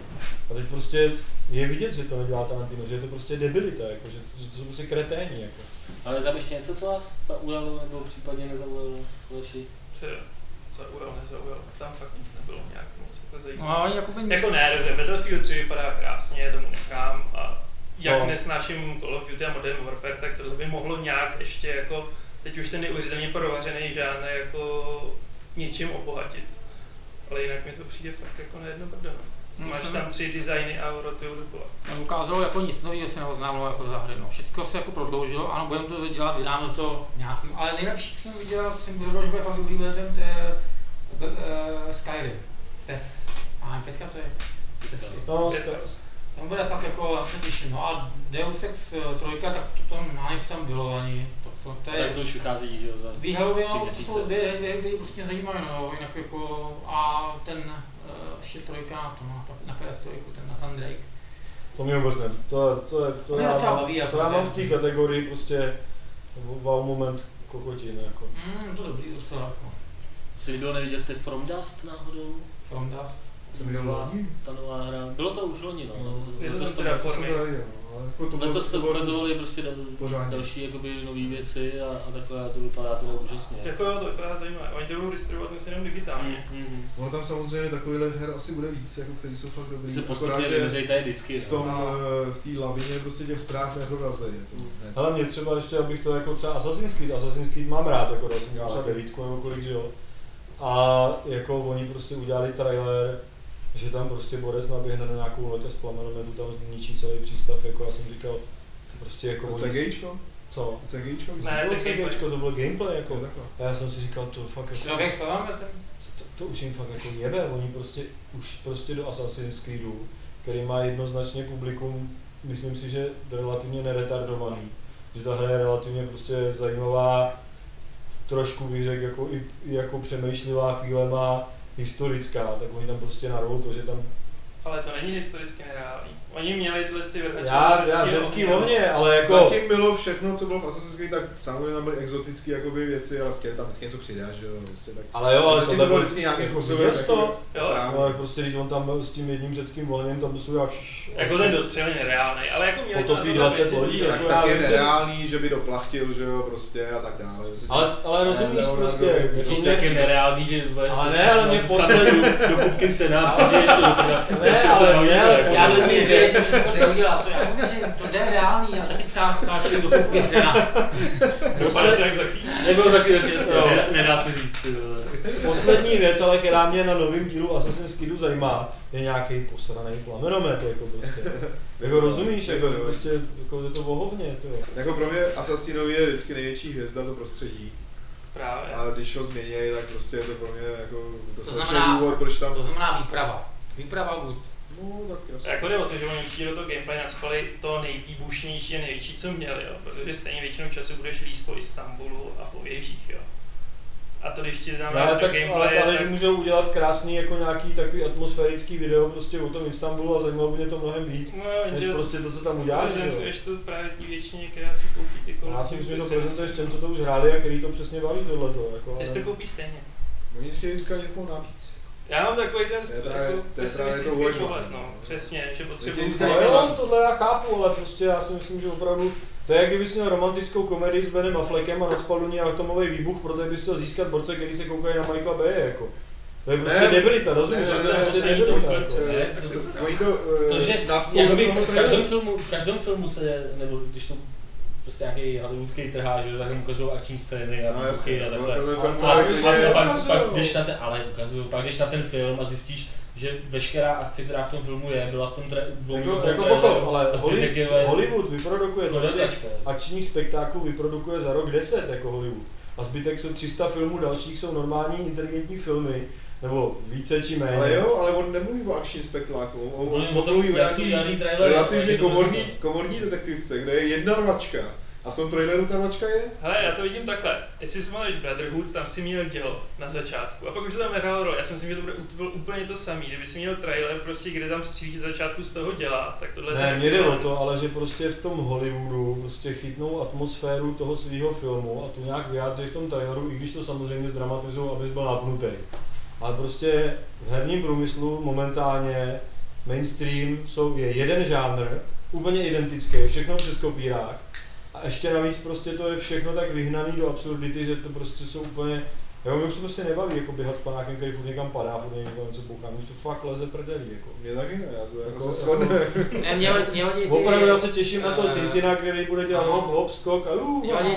A teď prostě je vidět, že to nedělá Tarantino, že je to prostě debilita, jako, že to, že to jsou prostě kreténi. Jako. Ale tam ještě něco, co vás zaujalo, nebo případně nezaujalo, Leši? Co zaujal, nezaujal, tam fakt nic nebylo nějak jako No ale jako by Jako ne, dobře, Battlefield 3 vypadá krásně, tomu nechám a jak No. nesnáším Call of Duty a Modern Warfare, tak tohle by mohlo nějak ještě jako, teď už ten neuvěřitelně provařený žánr jako něčím obohatit. Ale jinak mi to přijde fakt jako na jedno brdo. no. No, Máš tam tři designy a rotují dokola. ukázalo jako nic nového se neoznámilo jako za hry. No. Všechno se jako prodloužilo, ano, budeme to dělat, vydáme to nějakým, ale nejlepší, co jsem viděl, jsem viděl, že bude fakt dobrý, ten to je, uh, Skyrim, TES, a pětka to je, TES pět. No, Je ska- to- Tam bude fakt jako, já se těším, no a Deus Ex eh, trojka, tak to tam na tam bylo ani, to, to, to Tak je, to už vychází, že jo, za Výhalově, tři no, to měsíce. jsou dvě, dvě, které prostě zajímavé, no, jinak jako, a ten uh, ještě trojka na to, no, na PS3, ten Nathan Drake. To mě vůbec ne, to, to, je, to, Mě já, docela mám, baví, to já mám v té kategorii prostě wow moment kokotiny, jako. Mm, to dobrý docela, jako, Si video neviděl jste From Dust náhodou? Co mi nová, loni? ta nová hra. Bylo to už loni, no. No, je to teda To jsem formy. neviděl, no, ale jako to Letos to bylo- ukazovali prostě dal, pořádně. další jakoby nový věci a, a takové, to vypadá to úžasně. Jako jo, to vypadá zajímavé. Oni to budou distribuovat myslím jenom digitálně. Mm, mm. Ono tam samozřejmě takovýhle her asi bude víc, jako který jsou fakt dobrý. se postupně tady vždycky. v tom, no. eh, v té lavině prostě těch zpráv neprorazej. Jako, ne. Ale mě třeba ještě, abych to jako třeba Assassin's Creed, Assassin's Creed mám rád, jako Já třeba devítku nebo kolik, že jo. A jako oni prostě udělali trailer, že tam prostě borec naběhne na nějakou loď a s plamenometu tam zničí celý přístav, jako já jsem říkal, to prostě jako oni- CGIčko? Co? CGIčko? Ne, To bylo. CGčko, to byl gameplay jako. A já jsem si říkal, to fakt jako, Člověk to máme ten. to, to už jim fakt jako jebe, oni prostě už prostě do Assassin's Creedu, který má jednoznačně publikum, myslím si, že relativně neretardovaný, že ta hra je relativně prostě zajímavá, trošku bych řekl jako, i, jako přemýšlivá chvílema, historická, tak oni tam prostě narvou to, že tam, Ale to není historicky nereálný. Oni měli tyhle ty vrhače. já, já řecký volně, ale jako, Zatím bylo všechno, co bylo v Assassin's Creed, tak samozřejmě tam byly exotické jakoby věci, ale chtěli tam vždycky něco přidat, že jo, prostě tak. ale jo, ale Zatím to bylo byl vždycky nějakým jako způsobem jsi to? jako- Jo. No, ale prostě, když on tam byl s tím jedním řeckým ohněm, tam jsou jak jako ten dostřel je nereálný, ale jako měli Potopí to na tohle 20 věci lodí. Tak, jako tak já je že- nereálný, že by doplachtil, že jo, prostě a tak dále. Prostě- Ale, ale rozumíš prostě, jako Ještě mě, tak je nereálný, že vůbec Ale ne, ale mě poslední- do kubky sena, přijdeš to do prda. Ne, ale se ne, ale poslední to že to já to jde reálný, já taky ská- skáču do kupky sena. Vypadá to jak. Nebyl zaklínač, nedá, se říct. Poslední věc, ale která mě na novém dílu Assassin's Creedu zajímá, je nějaký posraný plamenomet, jako prostě. Jako rozumíš, jako Jo, prostě, jako je to vohovně, to jo. Jako pro mě Assassinovi je vždycky největší hvězda to prostředí. Právě. A když ho změní, tak prostě je to pro mě jako dostatečný znamená- důvod, proč tam... To znamená výprava. Výprava buď. No, tak jasně. Jako jde o to, že oni určitě do toho gameplay nacpali to nejvýbušnější a největší, co měli, jo. protože stejně většinou času budeš líst po Istanbulu a po věžích. Jo. A to když ti tam No, ale tak, ale, gameplay, ale tak... můžou udělat krásný jako nějaký takový atmosférický video prostě o tom Istanbulu a zajímalo by mě to mnohem víc, No, než jenže prostě to, co tam uděláš, že jo. prezentuješ to právě té většině, která si koupí ty kolo. Já si myslím, že to prezentuješ těm, co to už hráli a který to přesně baví tohleto, jako, Ty si to ale... koupí stejně. Oni chtějí získat někoho navíc. Já mám takový ten To právě- jako to je právě to pesimistický pohled, no. no. Přesně, že potřebuji No jo, tohle já chápu, ale prostě já si myslím, že opravdu to je, jak kdybys měl romantickou komedii s Benem Affleckem a nadspal do ní atomový výbuch, protože bys chtěl získat borce, který se koukají na Michaela Baye, jako. To je prostě Ne, debilita, rozumíš? ne, ne, to je prostě debilita. to Jako. vůbec. Ne, to- to- Oni to, To, že eh, v každém filmu, v každém filmu se, nebo když jsou prostě nějaký hollywoodský trháč, že tak tam ukazují akční scény a No, výbuchy a no, takhle. A, pak, když na ten, ale ukazuju, pak když na ten film a zjistíš, že veškerá akce, která v tom filmu je, byla v tom v Jako, tom jako traileru pochop, ale zbytek je Hollywood, Hollywood vyprodukuje konverzačka. akčních spektáklů vyprodukuje za rok 10 jako Hollywood. A zbytek jsou 300 filmů dalších, jsou normální inteligentní filmy, nebo více či méně. Ale jo, ale on nemluví o akčním spektáklu, on, on, on mluví o nějaký relativně komorní, komorní detektivce, kde je jedna rvačka. A v tom traileru ta rvačka je? Hele, já to vidím takhle. Jestli si pamatuješ Brotherhood, tam si měl dělo na začátku. A pak už to tam nehrálo roli. Já si myslím, že to bude bylo úplně to samé. Kdyby si měl trailer, prostě, kde tam střílí z začátku z toho děla, tak tohle Ne, mě jde o to, ale že prostě v tom Hollywoodu prostě chytnou atmosféru toho svého filmu a tu nějak vyjádří v tom traileru, i když to samozřejmě zdramatizují, abys byl napnutý. Ale prostě v herním průmyslu momentálně mainstream jsou, je jeden žánr, úplně identický, všechno přes kopírák. A ještě navíc prostě to je všechno tak vyhnaný do absurdity, že to prostě jsou úplně Jo, mě už to prostě nebaví, jako běhat s panákem, který furt někam padá, furt někam něco bouchá, mě to fakt leze prdelí, jako. Mě taky ne, já to jako, Jako- se shodne. Ne, mě, mě ty... Opravdu já se těším na to eh, Tintina, který bude dělat hop, hop, skok a uh, Mě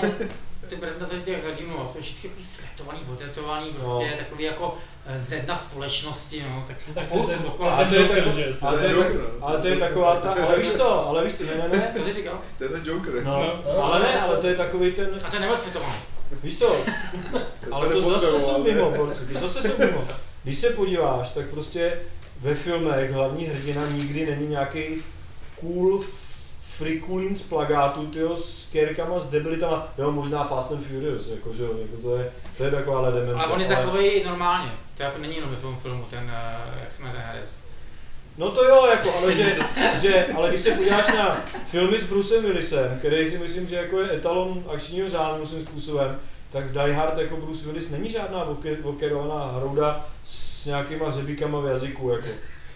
ty prezentace těch hrdinů, jsou všichni takový svetovaný, potetovaný, prostě No. takový jako eh, z jedna společnosti, no, tak, Tak tak to furt to dokola. A to je že? ale to je, Joker, tak, no. ale to je taková ta, ale víš co, ale víš co, ne, ne, ne, Co jsi říkal? To je ten Joker. no, No, ale ne, ale to je takový ten, A to nebyl světovaný. víš co, ale to zase jsou mimo, borci, to zase jsou mimo. Když se podíváš, tak prostě ve filmech hlavní hrdina nikdy není nějaký cool frikulín z plagátu, tyjo, s kérkama, s debilitama, jo, možná Fast and Furious, jako, že jo, jako to je, to je taková demence. Ale on je takový i normálně. To jako není jenom ve filmu, filmu ten, eh, jak jsme ten. No to jo, jako, ale, že, že, ale když se podíváš na filmy s Brucem Willisem, který si myslím, že jako je etalon akčního žánru svým způsobem, tak v Die Hard jako Bruce Willis není žádná voke- vokerovaná hrouda s s nějakýma řebíkama v jazyku, jako.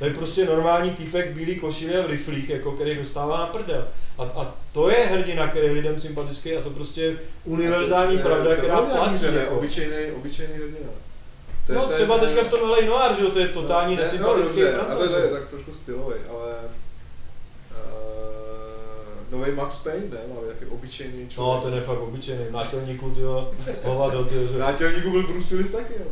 To je prostě normální týpek v bílý košili a v riflích, jako, který dostává na prdel. A, a to je hrdina, který je lidem sympatický a to prostě je univerzální To- pravda, to která nějaký platí. řemek, Jako. Obyčejný, obyčejný hrdina. To je- No to třeba to je- teďka v tom LA Noir, že jo, to je totální Ne, nesympatický no, dobře, A to je tak trošku stylový, ale uh, nový Max Payne, ne? Má taky obyčejný člověk. No, ten je fakt obyčejný, v nátělníku, tyjo, hovado, tyjo, že... V nátělníku byl Bruce Willis taky, jo.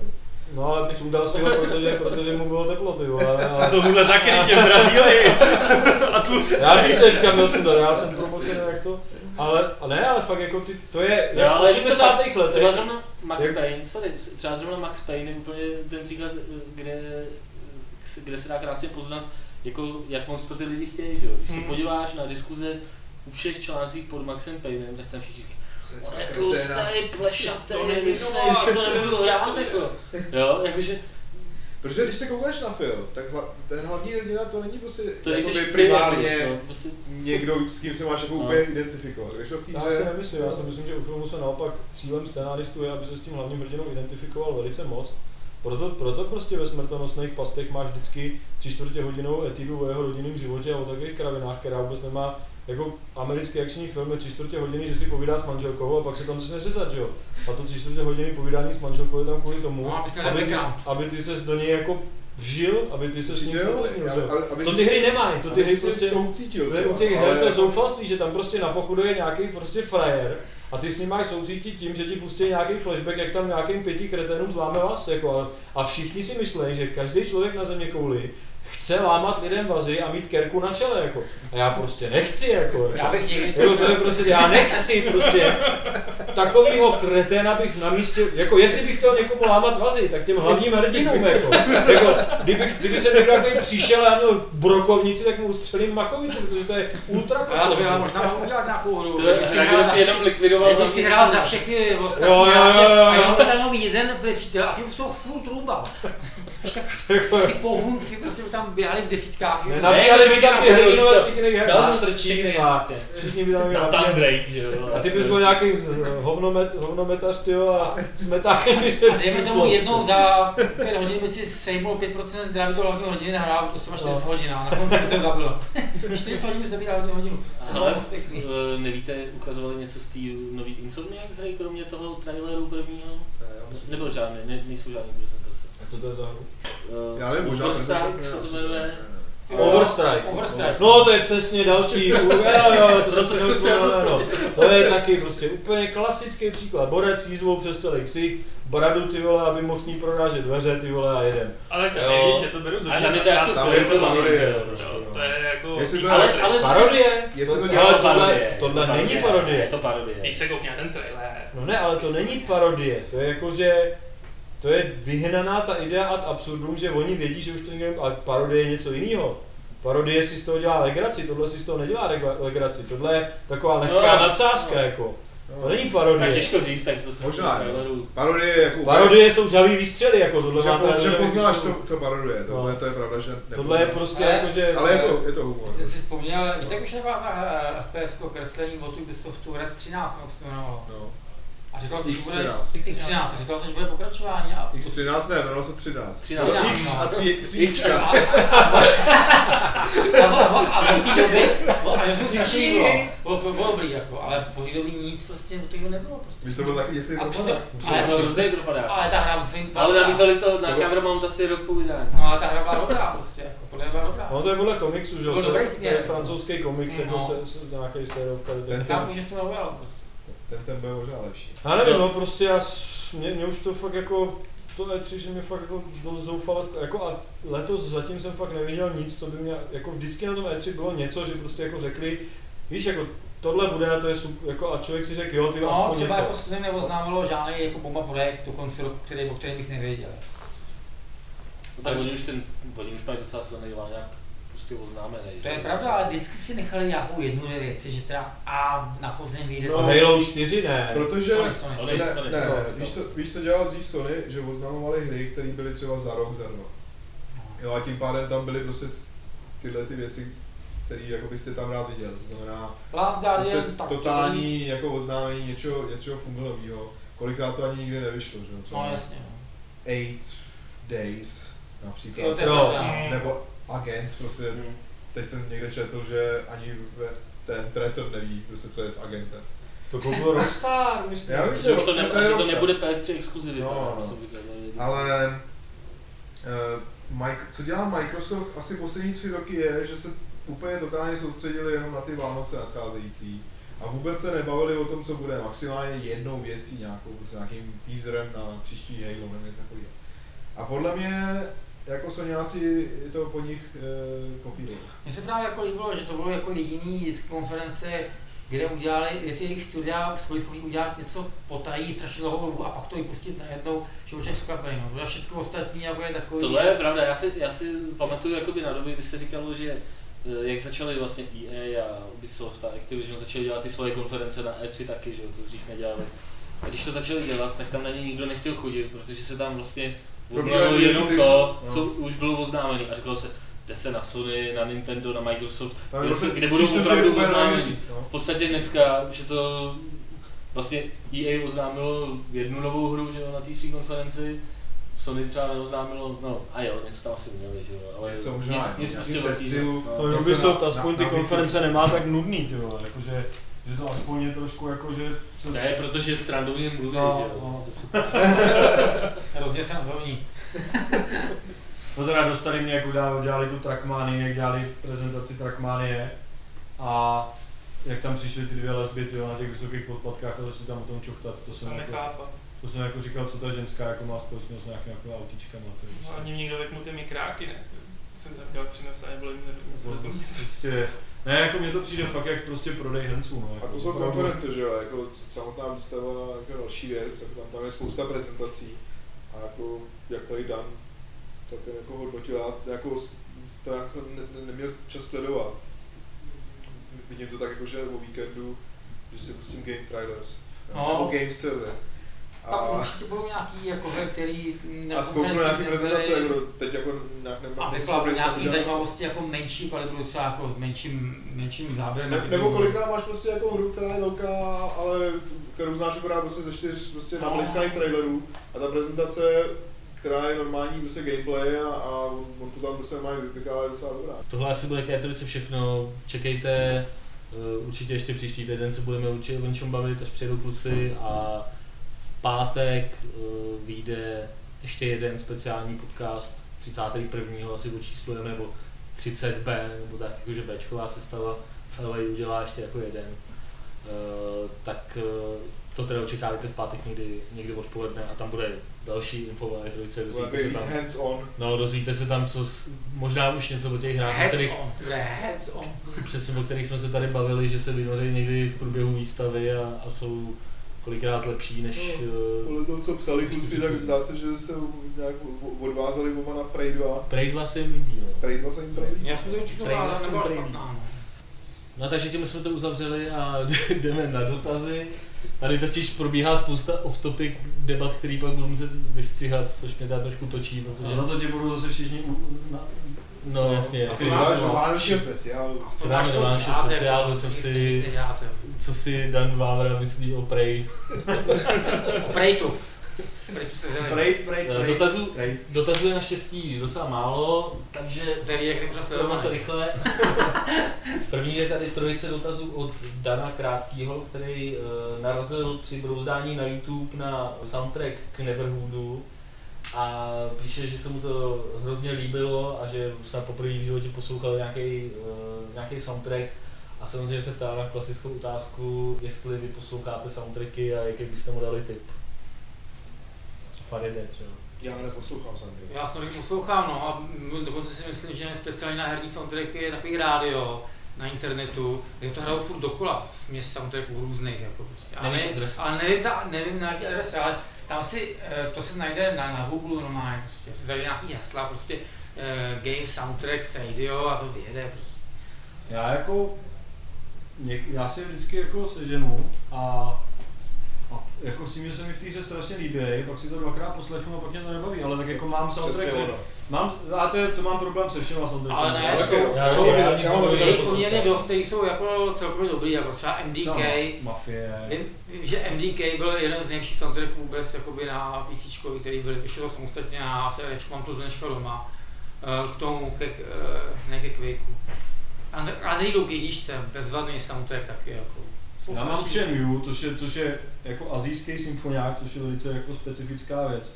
No ale sundal si ho, protože, protože mu bylo teplo, tyjo, ale, A ale... tomuhle taky tě v Brazílii. A tlustý. Já bych se teďka měl sundat, já jsem promocený jak to, ale, a ne, ale fakt jako ty, to je, Jo, jak ale víš co, 80. Třeba letech, zrovna Max Jak- Payne, sorry, třeba zrovna Max Payne je úplně ten příklad, kde, kde se dá krásně poznat, jako, jak moc to ty lidi chtějí, že jo? Když se Hmm. podíváš na diskuze u všech článcích pod Maxem Paynem, tak tam všichni říkají, on je To tlustý, plešatý, To myslej, nebudu že to nebudu hrát, jako. Jo, jakože, Protože když se koukáš na film, tak hla, ten hlavní hrdina to není prostě to jakoby nejsi primárně no, prostě, někdo, s kým se máš jako No. úplně identifikovat. Když to v té já si nemyslím, já si myslím, že u filmu se naopak cílem scenáristů je, aby se s tím hlavním hrdinou identifikoval velice moc. Proto, proto prostě ve smrtonosných pastech máš vždycky tři čtvrtě hodinovou etidu o jeho rodinném životě a o takových kravinách, která vůbec nemá jako americký akční film je tři čtvrtě hodiny, že si povídá s manželkou a pak se tam začne řezat, že jo. A to tři čtvrtě hodiny povídání s manželkou je tam kvůli tomu, No, aby ty, aby ty se do něj jako vžil, aby ty se s ním aby To ty hry nemají, to ty hry prostě... soucítil To je u těch her, to je zoufalství, že tam prostě na pochodu je nějaký prostě frajer a ty s ním máš soucítit tím, že ti pustí nějaký flashback, jak tam nějakým pěti kreténům zláme vás, jako, a, a všichni si myslí, že každý člověk na země kouli chce lámat lidem vazy a mít kerku na čele, jako. A já prostě nechci, jako. Já bych někdy Jako, to je prostě, já nechci prostě takovýho kreténa bych na místě, jako jestli bych chtěl někomu lámat vazy, tak těm hlavním hrdinům, jako, jako kdyby, kdyby se někdo takový přišel a měl brokovnici, tak mu ustřelím makovici, protože to je ultra A já to bych ale možná mohl udělat nějakou hru. to je, si hrál si jenom likvidoval Kdyby si hrál za všechny ostatní Jo, jo, hráče jo, jo, a jenom by tam jenom jeden přítel a ty bys toho furt růbal. Ty pohunci prostě by tam běhali v desítkách. jo. Nenabíjali by tam ty Ne, hrdinové to- z těch jiných her, No, Master to Chief stejně a všichni by tam měli Drake, že jo. a ty bys byl nějaký z- hovnomet, hovnometař, tyjo, a s metákem bys A dejme tomu jednou za pět hodin by si sejmul 5% zdraví do hlavního hodiny, nahrál to třeba 40 No. hodin a na konci by se zabil. Když 40 hodin bys zabíral hodinu hodinu. Ale No, eh, nevíte, ukazovali něco z té nový Insomniac hry, kromě toho traileru prvního? Ne, Nebyl žádný, ne, nejsou žádné prezentace. Co to je za hru? Eh, Já nevím, možná Overstrike se to jmenuje. Overstrike. Overstrike. No to je přesně další, jo, jo, to si jsem se to no. To je taky prostě úplně klasický příklad. Borec s jízvou přes celý ksich, bradu ty vole, aby mohl s ní prorážet dveře ty vole a jedem. Ale to nevíš, že to beru Ale tam je to jako je to stylizovaný, parodie, jo, prostě, no. To je jako... Jestli to Ale- je- Parodie? Jestli to To- dělá Je to parodie, tohle je to není Je parodie. to parodie. Když se koukne ten trailer, No ne, ale to není parodie, to je jako, že to je vyhnaná ta idea ad absurdum, že oni vědí, že už to někdo, ale parodie je něco jiného. Parodie si z toho dělá legraci, tohle si z toho nedělá legraci, tohle je taková lehká No, nadsázka no. jako. No. To není Tak parodie. těžko říct, tak to se Možná, z toho traileru... Parodie je jako... Parodie jsou žavý výstřely, jako tohle Že, má po, že poznáš, co, co paroduje, tohle No. to je pravda, že Tohle je nepoznáš. prostě Ale- jako, že... Ale je to, je to humor. Jsem si vzpomněl, víte, jak už je taková FPS kreslení od Ubisoftu Red 13, nebo jak se to jmenovalo. No. A říkal jsem, že bude X13. X13, a říkal jsem, že bude pokračování. A X13 ne, jmenovalo se 13. 13. X no. a 3, 3 a, a, a, a od té doby, a já jsem strašně bylo, bylo, bylo dobrý, jako, ale po té době nic prostě od toho nebylo. Prostě. Víš, to byl taky to přitom- Ale to hrozně propadá. Ale ta hra musím Ale nabízeli to na To bylo- Cameraman asi rok po vydání. No ale ta hra byla dobrá prostě, jako, podle mě byla dobrá. No to je podle komiksu, že To jo, to je francouzský komiks, jako No. se, se, nějaký sériovka. Ten- Tam už to neujalo prostě. Ten, ten byl možná lepší. Já nevím, no prostě já, mě, mě už to fakt jako, to E3, že mě fakt jako dost zoufale, sk- jako a letos zatím jsem fakt neviděl nic, co by mě, jako vždycky na tom E3 bylo něco, že prostě jako řekli, víš, jako tohle bude a to je super, jako a člověk si řekl, jo, ty No, aspoň třeba něco. jako Slim neoznámilo žádný jako bomba projekt do konce roku, který, o kterém bych nevěděl. No tak oni už ten, oni už mají docela silný nějak prostě oznámený. To je pravda, ale vždycky si nechali nějakou jednu věci, že teda a na podzim vyjde No. A Halo 4 ne. Protože... Sony, Sony. Sony. Ne, Sony. ne, No, víš, co, víš, co dělal dřív Sony, že oznamovali hry, které byly třeba za rok, za dva. Jo, a tím pádem tam byly prostě tyhle ty věci, které jako byste tam rád viděl. To znamená, Last prostě Guardian, tak totální jako oznámení něčeho, něčeho fungového. Kolikrát to ani nikdy nevyšlo, že jo? No Třeba jasně. no. Eight Days, například. Jo, to Jo. Nebo agent, prostě Hmm. teď jsem někde četl, že ani ve- ten tretor neví, prostě, co je s agentem. To koupil Rockstar, myslím. Já vím, Že už to, to ne, je že to nebude PS3 exkluzivita. No, no. říkal, Ale uh, Mike, co dělá Microsoft asi poslední tři roky je, že se úplně totálně soustředili jenom na ty Vánoce nadcházející. A vůbec se nebavili o tom, co bude maximálně jednou věcí, nějakou, prostě nějakým teaserem na příští Halo nebo něco takového. A podle mě jako Soňáci to po nich e, kopírovali. Mně se právě jako líbilo, že to bylo jako jediný z konference, kde udělali, je to jejich studia, schopni udělat něco potají strašně dlouhou dobu a pak to vypustit najednou, že už je překvapený. No. Všechno ostatní jako je takový. Tohle je pravda, já si, já si pamatuju jakoby na doby, kdy se říkalo, že eh, jak začali vlastně EA a Ubisoft a Activision začali dělat ty svoje konference na E3 taky, že jo, to dřív nedělali. A když to začali dělat, tak tam na ně nikdo nechtěl chodit, protože se tam vlastně Věci, jenom to, no. co už bylo oznámené. A říkalo se, jde se na Sony, na Nintendo, na Microsoft, kde, se, kde budou opravdu oznámení. no. V podstatě dneska už je to vlastně EA oznámilo jednu novou hru, že jo, na té své konferenci, Sony třeba neoznámilo, no a jo, něco tam asi měli, že jo, ale Něco možná, nic, nic prostě sestřihu. velkýho. No, No. Ubisoft aspoň ty konference nemá tak nudný, ty vole, jakože, že to aspoň je trošku jako, že... Co... Ne, protože srandovně mluví, No, že jo. no. Hrozně se nadovní. No teda dostali mě, jak udělali, dělali tu Trackmanii, jak dělali prezentaci Trackmanie a jak tam přišly ty dvě lesby tyjo, na těch vysokých podpadkách a začali tam o tom čuchtat, to jsem, To jako, to jsem jako říkal, co ta ženská jako má společnost s nějakými jako autíčkama. To je No, prostě- ani někdo vypnul ty mikráky, ne? Jsem tam dělal přines a nebylo jim rozumět. prostě, ne, jako mně to přijde fakt jak prostě prodej hrnců, no. A Jako, to jsou opravdu. konference, že jo, jako samotná výstava jako další věc, jako tam, tam je spousta prezentací a jako jak tady Dan tak ten jako hodnotil, jako to já jsem ne, ne, neměl čas sledovat. Vidím to tak jako, že o víkendu, že si pustím game trailers, No. nebo game server. Tam A, určitě budou nějaký jako hry, který a spouknu nějaký prezentace, jako teď jako nějak nemám. a nejsem vykladu schopný nějaký zajímavosti jako menší kalibru, třeba jako s menším, menším záběrem. Ne, nebo kolikrát máš prostě jako hru, která je velká, ale kterou znáš akorát prostě ze čtyř prostě No. nabliskaných trailerů a ta prezentace, která je normální prostě gameplay a, a on, to tam prostě normálně vypikává je docela dobrá. Tohle asi bude Kétovice všechno, čekejte, eh, určitě ještě příští týden se budeme určitě o něčem bavit, až přijedou kluci a pátek eh, vyjde ještě jeden speciální podcast, 31. asi očíslujeme, nebo 30B, nebo tak, jakože Bčková sestava, ale udělá ještě jako jeden. Eh, tak eh, to teda očekávajte v pátek někdy, někdy odpoledne a tam bude další info o E3, Bude dozvíte se tam, hands on. no, dozvíte se tam co, možná už něco o těch hrách, o Heads kterých, on, bude heads on. přesně o kterých jsme se tady bavili, že se vynoří někdy v průběhu výstavy a, a jsou kolikrát lepší než... No, eh, Podle toho, co psali kluci, tak zdá se, že se nějak odvázali oba na Prey 2. Prey 2 se jim líbí, no. Prey 2 se jim Prey. Já jsem to určitě jsem nebyla trailer. špatná. no. Takže tím jsme to uzavřeli a jdeme na dotazy. Tady totiž probíhá spousta off-topic debat, který pak budu muset vystřihat, což mě teda trošku točí, A protože... za to tě budou zase všichni u, na, No jasně, A Který to máš Máš no. vánočního speciálu. A v tom To máš to Vánoče děláte, speciálu, jako, co si- neděláte. Co si Dan Vávra myslí o Prey. O Prejtu. Prejtu se zjeli. Prejt, prejt, Eh, prejt. Dotazů, prejt. dotazů je naštěstí docela málo, takže je jak na to rychle. První je tady trojice dotazů od Dana Krátkýho, který uh, narazil při brouzdání na YouTube na soundtrack k Neverhoodu a píše, že se mu to hrozně líbilo a že se poprvé v životě poslouchal nějaký, uh, nějaký soundtrack a samozřejmě se ptá na klasickou otázku, jestli vy posloucháte soundtracky a jaký byste mu dali tip. Faride třeba. Já neposlouchám sám. Já s Norím poslouchám, no a dokonce si myslím, že speciálně na herní soundtracky je takový rádio na internetu, kde to hrajou furt dokola, směs soundtracků různých, jako prostě. Ale, ne, ale nevím, ta, nevím na jaký adrese, ale tam si, eh, to se najde na, na Google normálně, prostě, si zajde nějaký hesla, prostě uh, game soundtrack radio a to vyjede prostě. Já jako, něk, já si je vždycky jako seženu a, a jako s tím, že se mi v té hře strašně líbí, pak si to dvakrát poslechnu a pak mě to nebaví, ale tak jako mám soundtrack. Mám, a to, je, to mám problém se všema soundtrackama. Ale ne, Ale jsou, jsou, je poměrně dost, který jsou jako celkově dobrý, jako třeba MDK. Mafie. Vím, vím, že MDK byl jeden z nejlepších soundtracků vůbec jakoby na PC, který byl vyšel samostatně a CD, mám to dneška doma. Eh, K tomu, ke, eh, ne ke Quakeu. A, ne- a nejdou k jedničce, bezvadný soundtrack taky jako. Já mám. Shenmue, což je, což je jako azijský symfoniák, což je velice jako specifická věc.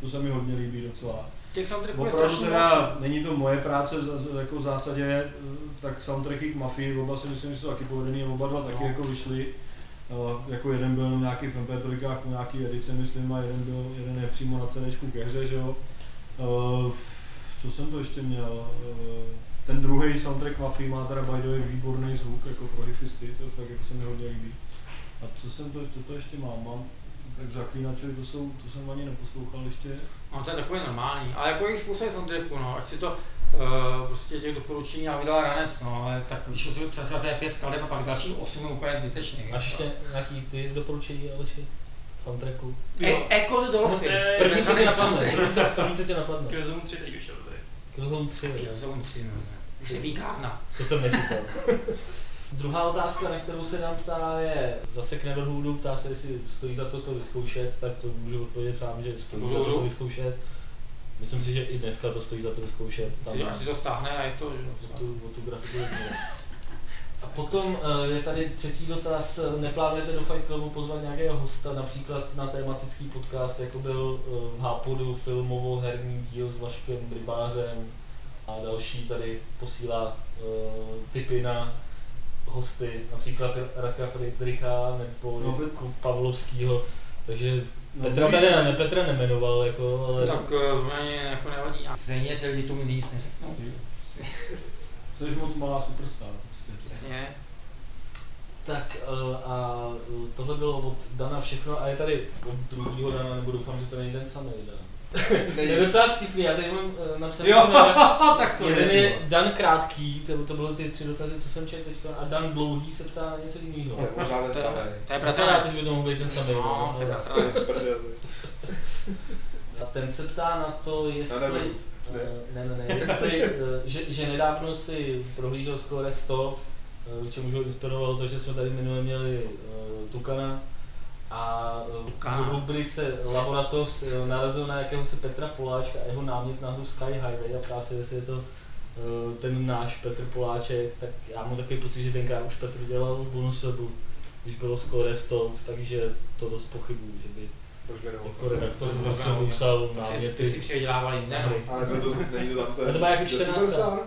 To se mi hodně líbí docela. Těch soundtracků je Opravdu teda není to moje práce jako v zásadě, eh, tak soundtracky k Mafii, oba si myslím, že jsou taky povedený, oba dva taky No. jako vyšly. Eh, jako jeden byl nějaký v MP3, nějaký edice myslím, a jeden byl, jeden je přímo na CD ke hře, že jo. Eh, co jsem to ještě měl? Ten druhý soundtrack Mafii má teda by the way výborný zvuk, jako pro hifisty, to fakt jako se mi hodně líbí. A co jsem to, co to ještě mám? Mám tak zaklínačovi, to, jsou, to jsem ani neposlouchal ještě. No to je takový normální, ale jako jejich způsob soundtracku, no, ať si to uh, prostě těch doporučení a vydal ranec, no, ale tak vyšlo si přes to je pět skladeb a pak dalších osm je úplně zbytečných. Máš ještě nějaký ty doporučení, Aleši? Soundtracku? E- Echo the Dolphin. No, První, co tě napadne. soundtrack. První, co- tě napadne. Killzone 3 teď vyšel tady. Killzone 3, jo. Killzone 3, no. Je výkárna. To jsem nečekal. Druhá otázka, na kterou se nám ptá, je zase k Neverhoodu, ptá se, jestli stojí za to to vyzkoušet, tak to můžu odpovědět sám, že stojí za to to vyzkoušet. Myslím si, že i dneska to stojí za to vyzkoušet. Tam až si to stáhne a je to, že o tu, o tu grafiku. A potom eh, je tady třetí dotaz. Neplánujete do Fight Clubu pozvat nějakého hosta, například na tematický podcast, jako byl eh, v Hápodu filmovo-herní díl s Vaškem Rybářem a další tady posílá uh, tipy na hosty, například Raka Friedricha nebo No, no, Pavlovskýho. Takže No, Petra můžeš- tady ne, Petra nemenoval, jako, ale tak uh, mě jako nevadí. A stejně ty lidi tomu nic neřeknou. Jsi moc malá superstar. Prostě. Přesně. Tak eh, a eh, tohle bylo od Dana všechno a je tady od druhého Dana, nebo doufám, že to není ten samý Dan. To je docela vtipný, já tady mám uh, napsaný Jo, ten jeden- tak to jeden je. je Dan krátký, to, to byly ty tři dotazy, co jsem četl teďka, a Dan dlouhý se ptá na něco jiného. To je možná ten samý. To je Bratranec, bratranec. že by to mohl být ten samý. No, no, to je no. bratranec. A ten se ptá na to, jestli... Na eh, Ne, ne, ne, jestli, eh, že, že nedávno si prohlížel skóre 100, eh, čemu ho inspirovalo to, že jsme tady minule měli uh, Tukana a eh, v rubrice Laboratos eh, narazil na jakéhosi Petra Poláčka a jeho námět na hru Sky Highway a ptá se, jestli je to eh, ten náš Petr Poláček, tak já mám takový pocit, že tenkrát už Petr dělal bonus webu, když bylo skóre 100, takže to dost pochybuju, že by jako redaktor To bonus bylo webu psal Ty si náměty. předělávali no. Ale to, není to tam. A to byla jako The 14. Superstar?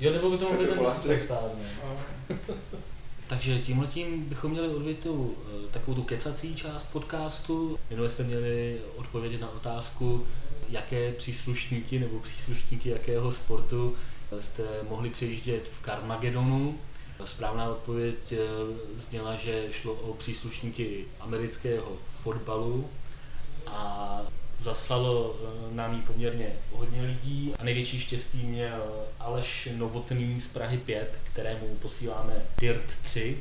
Jo, nebo by to mohl být ten superstar, ne? Takže tímhletím bychom měli odvět tu, eh, takovou tu kecací část podcastu. Minule jste měli odpovědět na otázku, jaké příslušníky nebo příslušníky jakého sportu jste mohli přejíždět v Carmagedonu. Správná odpověď eh, zněla, že šlo o příslušníky amerického fotbalu a zaslalo eh, nám jí poměrně hodně lidí a největší štěstí měl Aleš Novotný z Prahy 5, kterému posíláme Dirt 3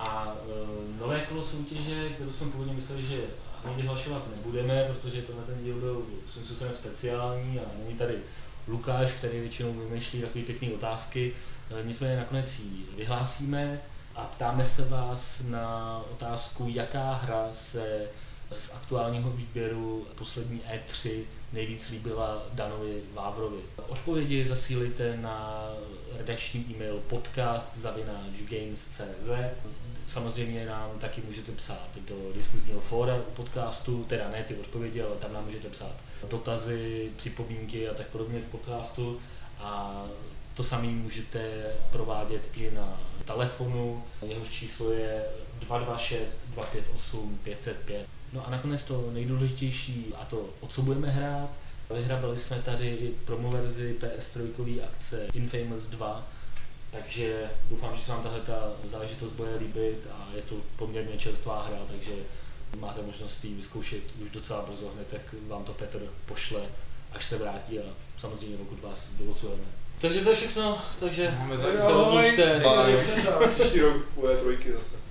a e, nové kolo soutěže, kterou jsme původně mysleli, že ani vyhlašovat nebudeme, protože tenhle ten díl byl svým způsobem speciální a není tady Lukáš, který většinou vymýšlí takové pěkné otázky. Nicméně nakonec ji vyhlásíme a ptáme se vás na otázku, jaká hra se z aktuálního výběru poslední E3 nejvíc líbila Danovi Vávrovi. Odpovědi zasílíte na redakční e-mail podcast.games.cz Samozřejmě nám taky můžete psát do diskuzního fóra u podcastu, teda ne ty odpovědi, ale tam nám můžete psát dotazy, připomínky a tak podobně k podcastu. A to samé můžete provádět i na telefonu, jehož číslo je 226 258 505. No a nakonec to nejdůležitější, a to o co budeme hrát. Vyhrabali jsme tady i promo verzi PS3 akce Infamous 2, takže doufám, že se vám tahle ta záležitost bude líbit a je to poměrně čerstvá hra, takže máte možnost ji vyzkoušet už docela brzo, hned jak vám to Petr pošle, až se vrátí a samozřejmě pokud vás vylosujeme. Takže to je všechno, takže Máme se za... rozlučte. No a příští rok bude trojky zase.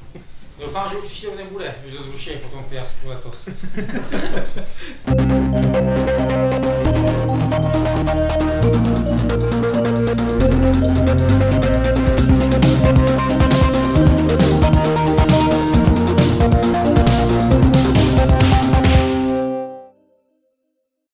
Doufám, že už příště nebude, že to zruší po fiasku letos.